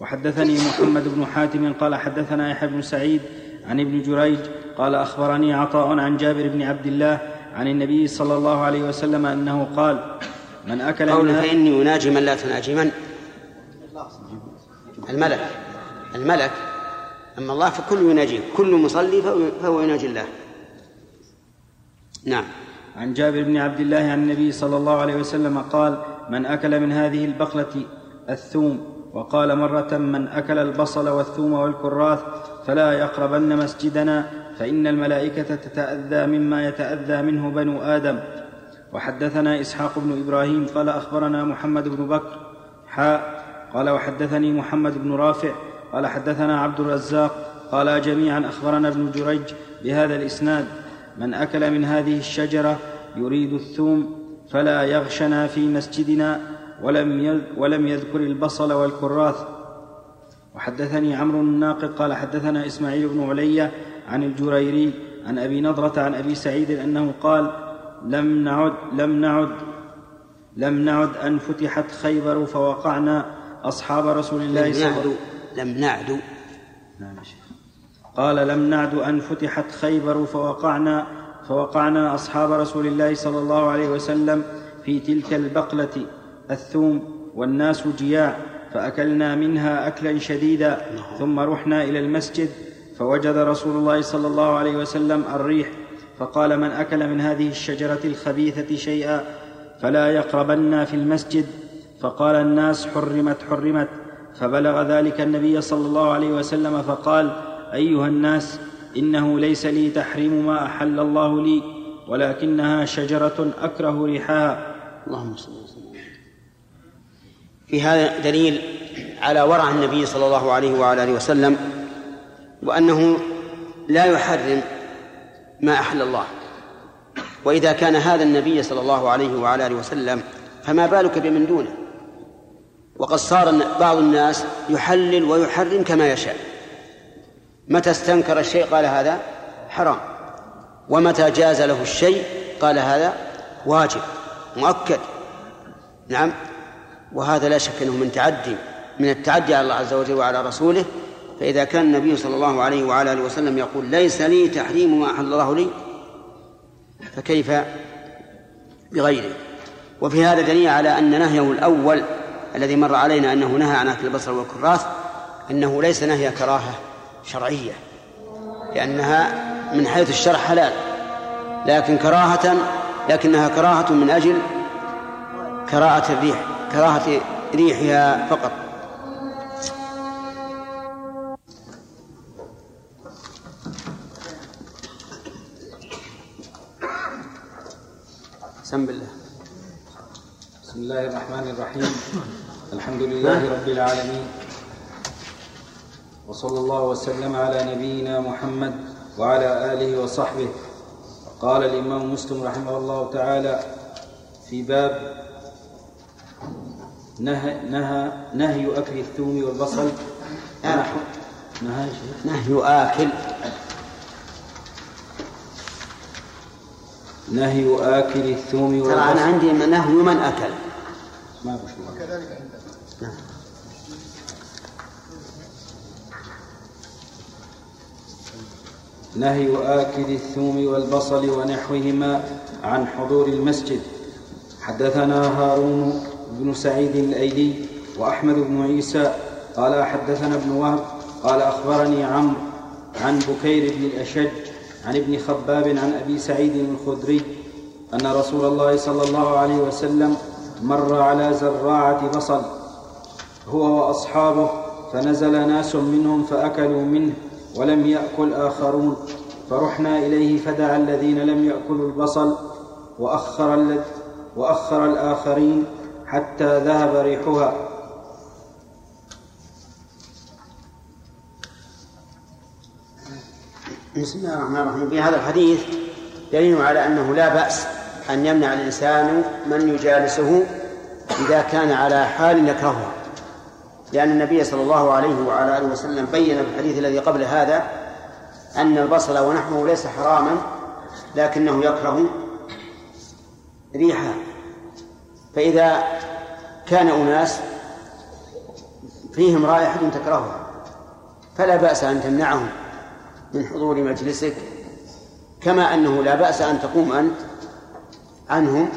وحدثني محمد بن حاتم قال حدثنا يحيى بن سعيد عن ابن جريج قال أخبرني عطاء عن جابر بن عبد الله عن النبي صلى الله عليه وسلم أنه قال من أكل قول فإني أناجي من لا تناجي من؟ الملك. الملك. أما الله فكل يناجيه. كل مصلي فهو- يناجي الله. نعم. عن جابر بن عبد الله عن النبي صلى الله عليه وسلم قال من أكل من هذه البقلة الثوم. وقال مرة من أكل البصل والثوم والكراث فلا يقربن مسجدنا فإن الملائكة تتأذى مما يتأذى منه بنو آدم. وحدثنا إسحاق بن إبراهيم قال أخبرنا محمد بن بكر حاء قال وحدثني محمد بن رافع قال حدثنا عبد الرزاق قال جميعا أخبرنا ابن جريج بهذا الإسناد من أكل من هذه الشجرة يريد الثوم فلا يغشنا في مسجدنا ولم ولم يذكر البصل والكراث. وحدثني عمرو الناقد قال حدثنا إسماعيل بن علي عن الجريري عن أبي نضرة عن أبي سعيد أنه قال لم نعد لم نعد لم نعد أن فتحت خيبر فوقعنا أصحاب رسول الله صلى الله عليه وسلم لم نعد. نعم قال لم نعد أن فتحت خيبر فوقعنا فوقعنا أصحاب رسول الله صلى الله عليه وسلم في تلك البقلة الثوم والناس جياع فأكلنا منها أكلا شديدا ثم رحنا إلى المسجد فوجد رسول الله صلى الله عليه وسلم الريح فقال من أكل من هذه الشجرة الخبيثة شيئا فلا يقربنا في المسجد. فقال الناس حرمت حرمت. فبلغ ذلك النبي صلى الله عليه وسلم فقال أيها الناس إنه ليس لي تحريم ما أحل الله لي ولكنها شجرة أكره ريحها. اللهم صل وسلم. في هذا دليل على ورع النبي صلى الله عليه وعلى آله وسلم وأنه لا يحرم ما أحل الله. وإذا كان هذا النبي صلى الله عليه وعلى آله وسلم فما بالك بمن دونه؟ وقد صار بعض الناس يحلل ويحرم كما يشاء. متى استنكر الشيء؟ قال هذا حرام. ومتى جاز له الشيء؟ قال هذا واجب مؤكد. نعم. وهذا لا شك إنه من تعدي من التعدي على الله عز وجل وعلى رسوله فإذا كان النبي صلى الله عليه وعلى آله وسلم يقول ليس لي تحريم ما أحل الله لي فكيف بغيره؟ وفي هذا دليل على أن نهيه الأول الذي مر علينا أنه نهى عن أكل البصر والكراث أنه ليس نهي كراهة شرعية لأنها من حيث الشرع حلال لكن كراهة لكنها كراهة من أجل كراهة الريح كراهة ريحها فقط. سم بالله. بسم الله الرحمن الرحيم. الحمد لله رب العالمين. وصلى الله وسلم على نبينا محمد وعلى آله وصحبه. قال الإمام مسلم رحمه الله تعالى في باب نهى نهى نهي أكل الثوم والبصل. نحو نهى نهي آكل. نهي آكل الثوم والبصل. ترى أنا عندي نهي من أكل. ما وكذلك عندنا نعم. نهي آكل الثوم والبصل ونحوهما عن حضور المسجد. حدثنا هارون بن سعيد الأيلي وأحمد بن عيسى قال حدثنا ابن وهب قال أخبرني عمرو عن بكير بن الأشج عن ابن خباب عن أبي سعيد الخدري أن رسول الله صلى الله عليه وسلم مر على زراعة بصل هو وأصحابه فنزل ناس منهم فأكلوا منه ولم يأكل آخرون. فرحنا إليه فدعا الذين لم يأكلوا البصل وأخر وأخر الآخرين حتى ذهب ريحها. بسم الله الرحمن الرحيم. في هذا الحديث دليل على أنه لا بأس أن يمنع الإنسان من يجالسه إذا كان على حال يكرهها لأن النبي صلى الله عليه وعلى آله وسلم بين في الحديث الذي قبل هذا أن البصل ونحوه ليس حراما لكنه يكره ريحها فإذا كان أناس فيهم رائحة تكرهها فلا بأس أن تمنعهم. من حضور مجلسك كما أنه لا بأس أن تقوم أنت عنهم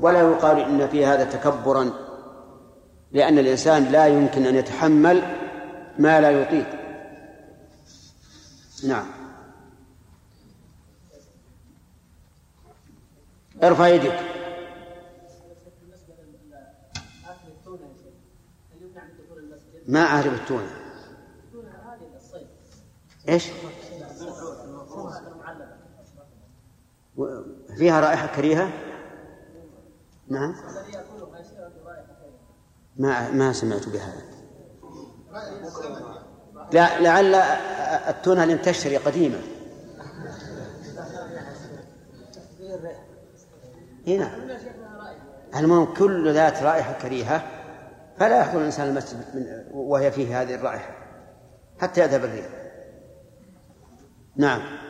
ولا يقال إن في هذا تكبرا لأن الإنسان لا يمكن أن يتحمل ما لا يطيق. نعم. ارفع يدك؟ ما أعرف التونة. التونة هذه الصيد إيش المعلبه و- فيها رائحة كريهة؟ نعم ما ما سمعت بهذا. لا لعل التونة لم تشتري قديما. هنا المهم كل ذات رائحة كريهة؟ فلا يدخل الإنسان المسجد من وهي فيه هذه الرائحة حتى يذهب الريح نعم.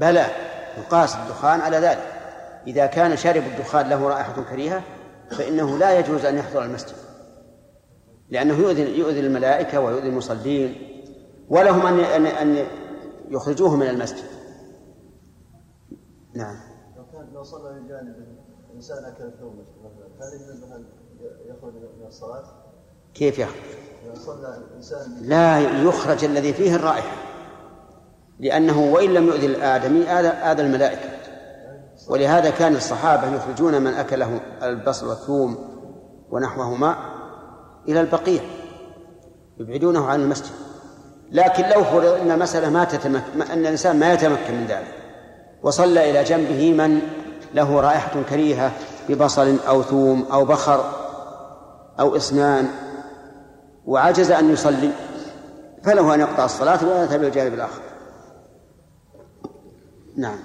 بلى يقاس الدخان على ذلك. إذا كان شارب الدخان له رائحة كريهة فإنه لا يجوز أن يحضر المسجد لأنه يؤذي يؤذي الملائكة ويؤذي المصلين ولهم أن أن أن يخرجوه من المسجد. نعم. لو كان لو صلى من جانب أكل الثوم مثلا هل يجوز يخرج من الصلاة؟ كيف يخرج؟ لو صلى الإنسان لا يخرج الذي فيه الرائحة. لأنه وإن لم يؤذي الآدمي آذى الملائكة. ولهذا كان الصحابة يخرجون من أكله البصل والثوم ونحوهما إلى البقيع يبعدونه عن المسجد. لكن لو فرض أن المسألة ما تتمكن أن الإنسان ما يتمكن من ذلك وصلى إلى جنبه من له رائحة كريهة ببصل أو ثوم أو بخر أو إصنان وعجز أن يصلي فله أن يقطع الصلاة ويذهب إلى الجانب الآخر. نعم.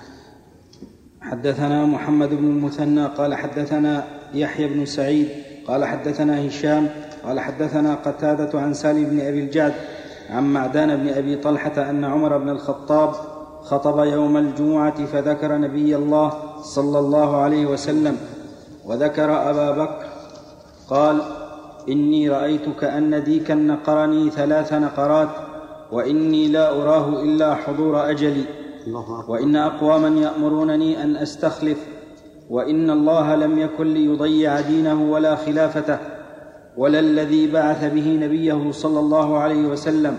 حدثنا محمد بن المثنى قال حدثنا يحيى بن سعيد قال حدثنا هشام قال حدثنا قتادة عن سالم بن أبي الجعد عن معدان بن أبي طلحة أن عمر بن الخطاب خطب يوم الجمعة فذكر نبي الله صلى الله عليه وسلم وذكر أبا بكر قال إني رأيت كأن ديكا نقرني ثلاث نقرات وإني لا أراه إلا حضور أجلي. وإن أقواما يأمرونني أن أستخلف وإن الله لم يكن ليضيع دينه ولا خلافته ولا الذي بعث به نبيه صلى الله عليه وسلم.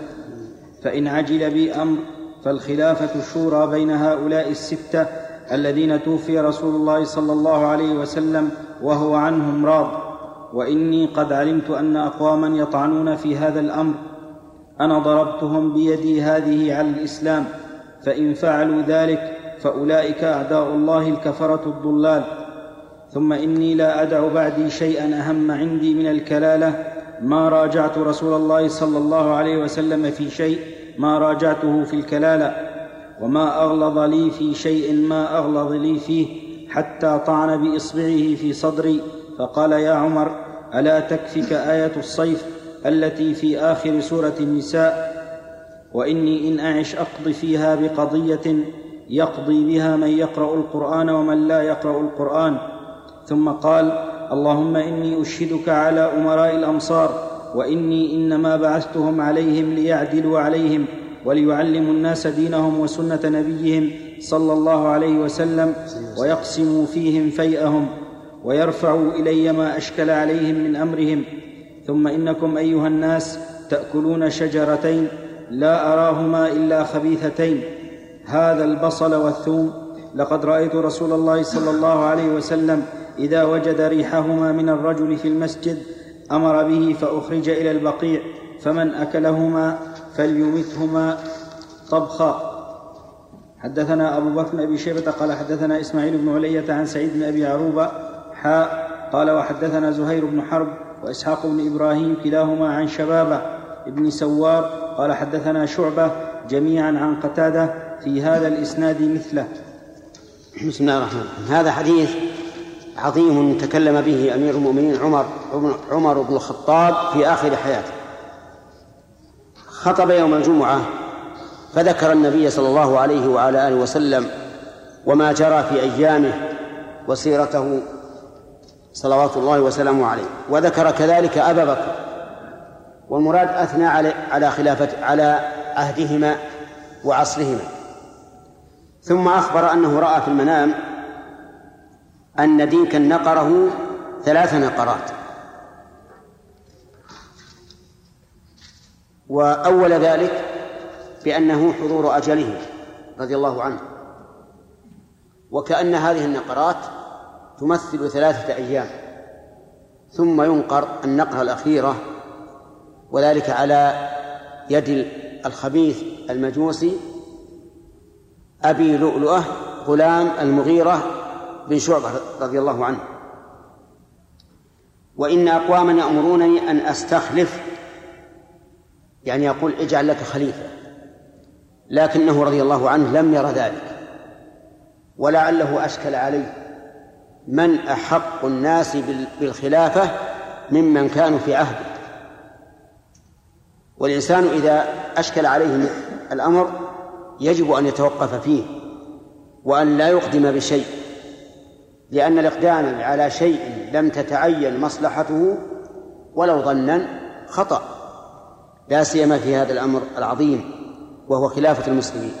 فإن عجل بي أمر فالخلافة شورى بين هؤلاء الستة الذين توفي رسول الله صلى الله عليه وسلم وهو عنهم راض. وإني قد علمت أن أقواما يطعنون في هذا الأمر. أنا ضربتهم بيدي هذه على الإسلام. فإن فعلوا ذلك فأولئك أعداء الله الكفرة الضلال. ثم إني لا أدع بعدي شيئا أهم عندي من الكلالة. ما راجعت رسول الله صلى الله عليه وسلم في شيء ما راجعته في الكلالة. وما أغلظ لي في شيء ما أغلظ لي فيه حتى طعن بإصبعه في صدري. فقال يا عمر ألا تكفك آية الصيف التي في آخر سورة النساء؟ وإني إن أعش اقض فيها بقضية يقضي بها من يقرأ القرآن ومن لا يقرأ القرآن. ثم قال اللهم إني أشهدك على أمراء الأمصار وإني إنما بعثتهم عليهم ليعدلوا عليهم وليعلموا الناس دينهم وسنة نبيهم صلى الله عليه وسلم ويقسموا فيهم فيئهم ويرفعوا إلي ما أشكل عليهم من أمرهم. ثم إنكم أيها الناس تأكلون شجرتين لا أراهما إلا خبيثتين. هذا البصل والثوم. لقد رأيت رسول الله صلى الله عليه وسلم إذا وجد ريحهما من الرجل في المسجد أمر به فأخرج إلى البقيع فمن أكلهما فليمتهما طبخا. حدثنا أبو بكر بن أبي شيبة قال حدثنا إسماعيل بن علية عن سعيد بن أبي عروبة حاء قال وحدثنا زهير بن حرب وإسحاق بن إبراهيم كلاهما عن شبابة ابن سوار قال حدثنا شعبة جميعا عن قتادة في هذا الإسناد مثله. بسم الله الرحمن الرحيم. هذا حديث عظيم تكلم به أمير المؤمنين عمر عمر بن الخطاب في آخر حياته. خطب يوم الجمعة فذكر النبي صلى الله عليه وعلى آله وسلم وما جرى في أيامه وسيرته صلوات الله وسلامه عليه. وذكر كذلك أبا بكر والمراد أثنى على على خلافه على عهدهما وعصرهما. ثم أخبر أنه رأى في المنام أن ديكا نقره ثلاث نقرات. وأول ذلك بأنه حضور أجله رضي الله عنه. وكأن هذه النقرات تمثل ثلاثة أيام. ثم ينقر النقرة الأخيرة وذلك على يد الخبيث المجوسي أبي لؤلؤة غلام المغيرة بن شعبة رضي الله عنه. وإن أقواما يأمرونني أن أستخلف يعني يقول اجعل لك خليفة لكنه رضي الله عنه لم ير ذلك ولعله أشكل عليه. من أحق الناس بالخلافة ممن كانوا في عهده. والإنسان إذا أشكل عليه الأمر يجب أن يتوقف فيه وأن لا يقدم بشيء لأن الإقدام على شيء لم تتعين مصلحته ولو ظنا خطأ لا سيما في هذا الأمر العظيم وهو خلافة المسلمين.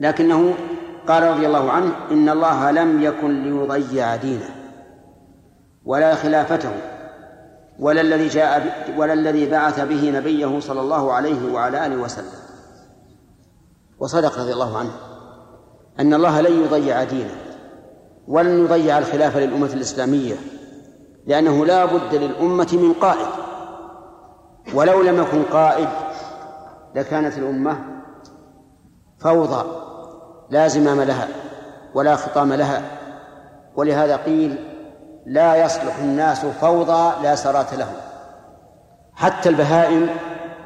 لكنه قال رضي الله عنه إن الله لم يكن ليضيع دينه ولا خلافته. ولا الذي جاء ولا الذي بعث به نبيه صلى الله عليه وعلى آله وسلم. وصدق رضي الله عنه أن الله لن يضيع دينه ولن يضيع الخلافة للأمة الإسلامية لأنه لا بد للأمة من قائد. ولو لم يكن قائد لكانت الأمة فوضى لا زمام لها ولا خطام لها. ولهذا قيل لا يصلح الناس فوضى لا سرات لهم. حتى البهائم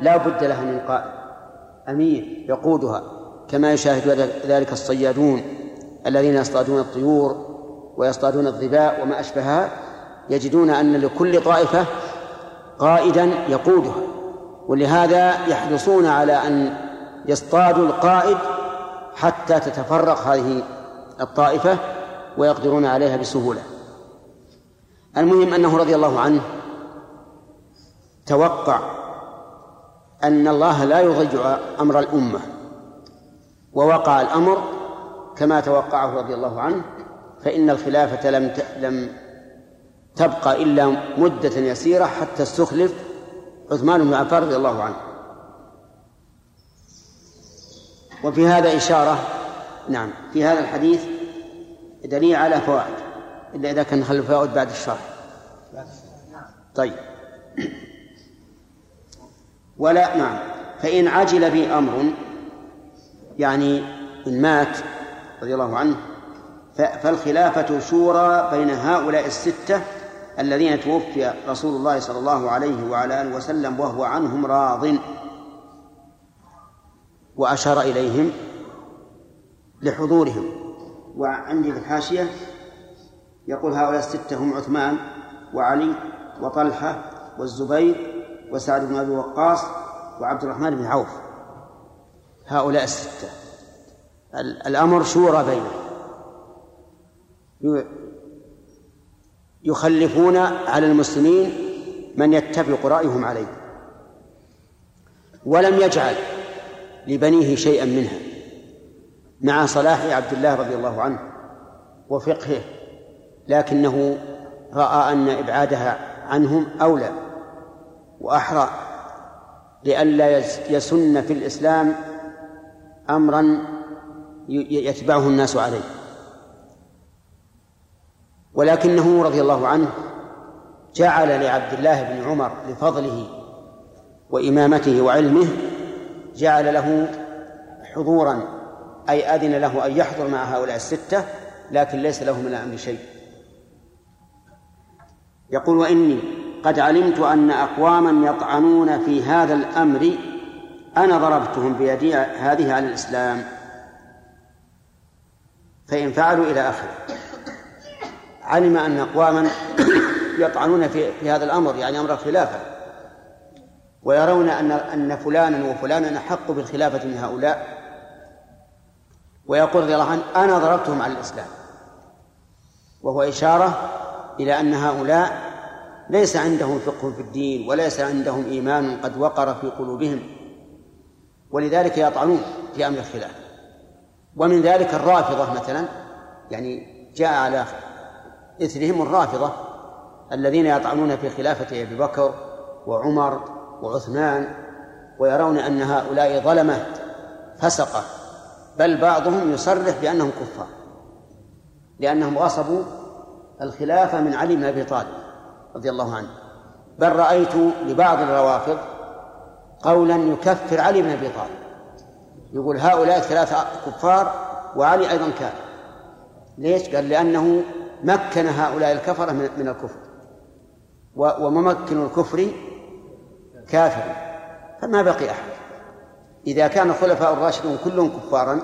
لا بد لها من قائد أمير يقودها كما يشاهد ذلك الصيادون الذين يصطادون الطيور ويصطادون الظباء وما أشبهها يجدون أن لكل طائفة قائدا يقودها. ولهذا يحرصون على أن يصطادوا القائد حتى تتفرق هذه الطائفة ويقدرون عليها بسهولة. المهم أنه رضي الله عنه توقع أن الله لا يضيع أمر الأمة ووقع الأمر كما توقعه رضي الله عنه فإن الخلافة لم لم تبقى إلا مدة يسيرة حتى استخلف عثمان بن عفان رضي الله عنه. وفي هذا إشارة نعم في هذا الحديث دليل على فوائد. إلا إذا كان نخلي فوائد بعد الشرح طيب. ولا نعم. فإن عجل بي أمر يعني إن مات رضي الله عنه فالخلافة شورى بين هؤلاء الستة الذين توفي رسول الله صلى الله عليه وعلى آله وسلم وهو عنهم راض. وأشار إليهم لحضورهم. وعندي في الحاشية يقول هؤلاء الستة هم عثمان وعلي وطلحة والزبير وسعد بن أبي وقاص وعبد الرحمن بن عوف. هؤلاء الستة. الأمر شورى بينهم. يخلفون على المسلمين من يتفق رأيهم عليه. ولم يجعل لبنيه شيئا منها مع صلاح عبد الله رضي الله عنه وفقهه لكنه رأى أن إبعادها عنهم أولى وأحرى لئلا يسن في الإسلام أمرا يتبعه الناس عليه. ولكنه رضي الله عنه جعل لعبد الله بن عمر لفضله وإمامته وعلمه جعل له حضورا أي أذن له أن يحضر مع هؤلاء الستة لكن ليس له من الأمر شيء. يقول وإني قد علمت أن أقواما يطعنون في هذا الأمر أنا ضربتهم بيدي هذه على الإسلام. فإن فعلوا إلى آخره. علم أن أقواما يطعنون في في هذا الأمر يعني أمر الخلافة. ويرون أن أن فلانا وفلانا أحق بالخلافة من هؤلاء. ويقول رضي الله عنه أنا ضربتهم على الإسلام. وهو إشارة إلى أن هؤلاء ليس عندهم فقه في الدين وليس عندهم إيمان قد وقر في قلوبهم ولذلك يطعنون في أمر الخلاف. ومن ذلك الرافضة مثلا يعني جاء على إثرهم الرافضة الذين يطعنون في خلافة أبي بكر وعمر وعثمان ويرون أن هؤلاء ظلمة فسقة بل بعضهم يصرح بأنهم كفار لأنهم غصبوا الخلافة من علي بن أبي طالب رضي الله عنه. بل رأيت لبعض الروافض قولا يكفر علي بن أبي طالب. يقول هؤلاء الثلاثة كفار وعلي أيضا كافر. ليش؟ قال لأنه مكن هؤلاء الكفرة من الكفر. وممكن الكفر كافر فما بقي أحد. إذا كان الخلفاء الراشدون كلهم كفارا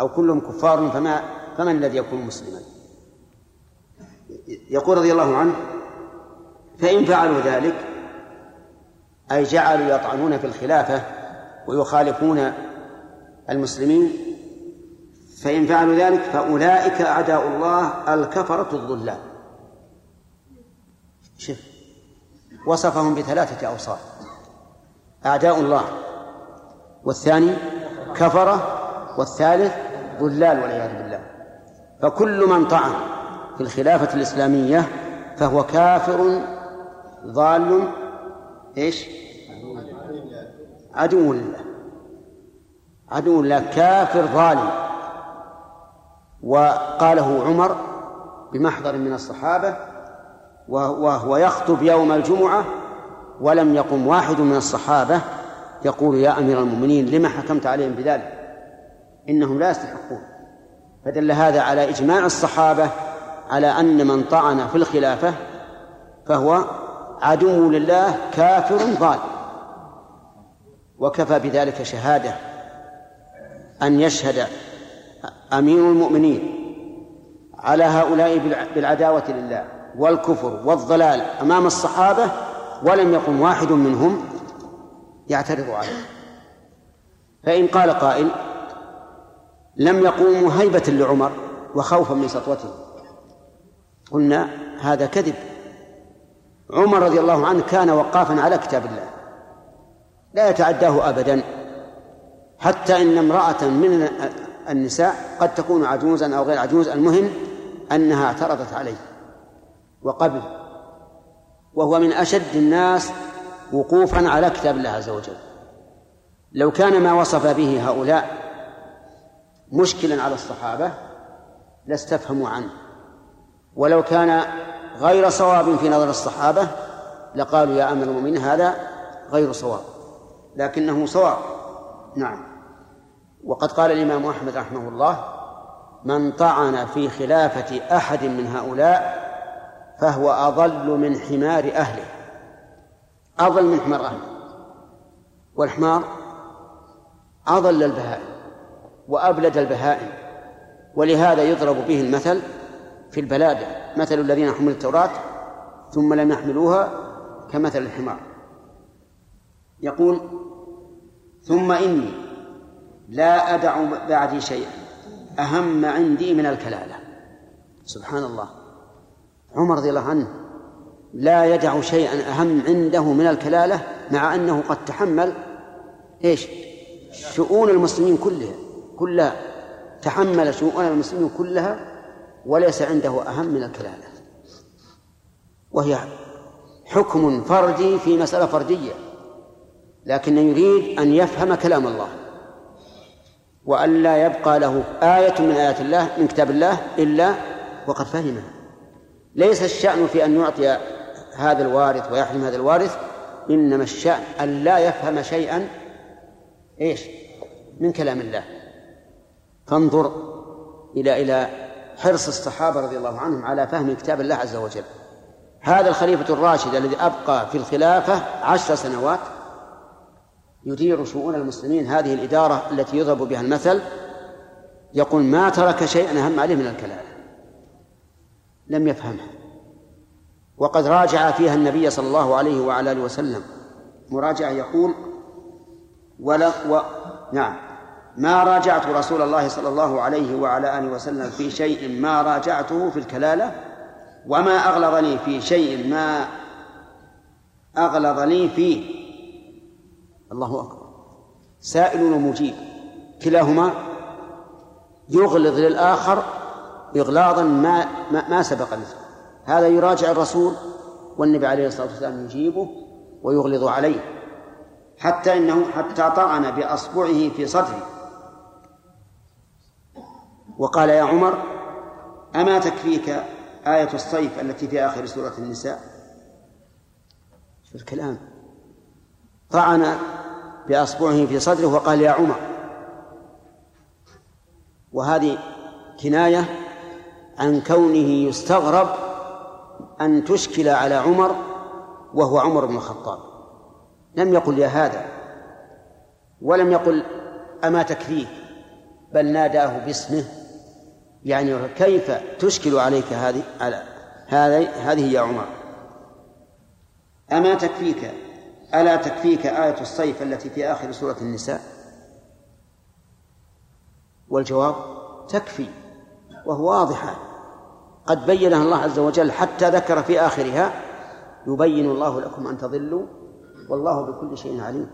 أو كلهم كفار فما فمن الذي يكون مسلما؟ يقول رضي الله عنه فإن فعلوا ذلك أي جعلوا يطعنون في الخلافة ويخالفون المسلمين فإن فعلوا ذلك فأولئك أعداء الله الكفرة الضلال شوف وصفهم بثلاثة أوصاف. أعداء الله والثاني كفرة والثالث ضلال والعياذ بالله. فكل من طعن في الخلافة الإسلامية فهو كافر ضال إيش؟ عدو لله عدو لله كافر ظالم وقاله عمر بمحضر من الصحابة وهو يخطب يوم الجمعة ولم يقم واحد من الصحابة يقول يا أمير المؤمنين لما حكمت عليهم بذلك؟ إنهم لا يستحقون. فدل هذا على إجماع الصحابة على أن من طعن في الخلافة فهو عدو لله كافر ظالم وكفى بذلك شهادة أن يشهد أمير المؤمنين على هؤلاء بالعداوة لله والكفر والضلال أمام الصحابة ولم يقم واحد منهم يعترض عليه. فإن قال قائل لم يقوموا هيبة لعمر وخوفا من سطوته. قلنا هذا كذب. عمر رضي الله عنه كان وقافا على كتاب الله. لا يتعداه أبدا. حتى إن امرأة من النساء قد تكون عجوزا أو غير عجوز المهم أنها اعترضت عليه وقبل. وهو من أشد الناس وقوفا على كتاب الله عز وجل. لو كان ما وصف به هؤلاء مشكلا على الصحابة لاستفهموا عنه. ولو كان غير صواب في نظر الصحابة لقالوا يا أمير المؤمنين هذا غير صواب لكنه صواب. نعم. وقد قال الإمام أحمد رحمه الله من طعن في خلافة أحد من هؤلاء فهو أضل من حمار أهله. أضل من حمار أهله. والحمار أضل البهائم وأبلد البهائم ولهذا يضرب به المثل في البلادة مثل الذين حملوا التوراة ثم لم يحملوها كمثل الحمار. يقول ثم إني لا أدع بعدي شيئا أهم عندي من الكلالة. سبحان الله. عمر رضي الله عنه لا يدع شيئا أهم عنده من الكلالة مع أنه قد تحمل إيش؟ شؤون المسلمين كلها كلها. تحمل شؤون المسلمين كلها وليس عنده أهم من الكلالة. وهي حكم فردي في مسألة فردية لكن يريد أن يفهم كلام الله. وأن لا يبقى له آية من آيات الله من كتاب الله إلا وقد فهمها ليس الشأن في أن يعطي هذا الوارث ويحرم هذا الوارث إنما الشأن أن لا يفهم شيئا إيش؟ من كلام الله. فانظر إلى إلى حرص الصحابة رضي الله عنهم على فهم كتاب الله عز وجل. هذا الخليفة الراشد الذي أبقى في الخلافة عشر سنوات يدير شؤون المسلمين هذه الإدارة التي يضرب بها المثل يقول ما ترك شيئا أهم عليه من الكلام. لم يفهمها. وقد راجع فيها النبي صلى الله عليه وعلى آله وسلم. مراجعة يقول ولا و... نعم. ما راجعت رسول الله صلى الله عليه وعلى آله وسلم في شيء ما راجعته في الكلالة؟ وما أغلظني في شيء ما أغلظني فيه؟ الله أكبر. سائل ومجيب كلاهما يغلظ للآخر إغلاظا ما ما, ما سبق مثله هذا يراجع الرسول والنبي عليه الصلاة والسلام يجيبه ويغلظ عليه حتى إنه حتى طعن بأصبعه في صدره. وقال يا عمر أما تكفيك آية الصيف التي في آخر سورة النساء؟ شوف الكلام. طعن بأصبعه في صدره وقال يا عمر. وهذه كناية عن كونه يستغرب أن تشكل على عمر وهو عمر بن الخطاب. لم يقل يا هذا ولم يقل أما تكفيك بل ناداه باسمه يعني كيف تشكل عليك هذه على هذه هذه يا عمر؟ أما تكفيك ألا تكفيك آية الصيف التي في آخر سورة النساء؟ والجواب تكفي وهو واضحة قد بينها الله عز وجل حتى ذكر في آخرها يبين الله لكم أن تضلوا والله بكل شيء عليم.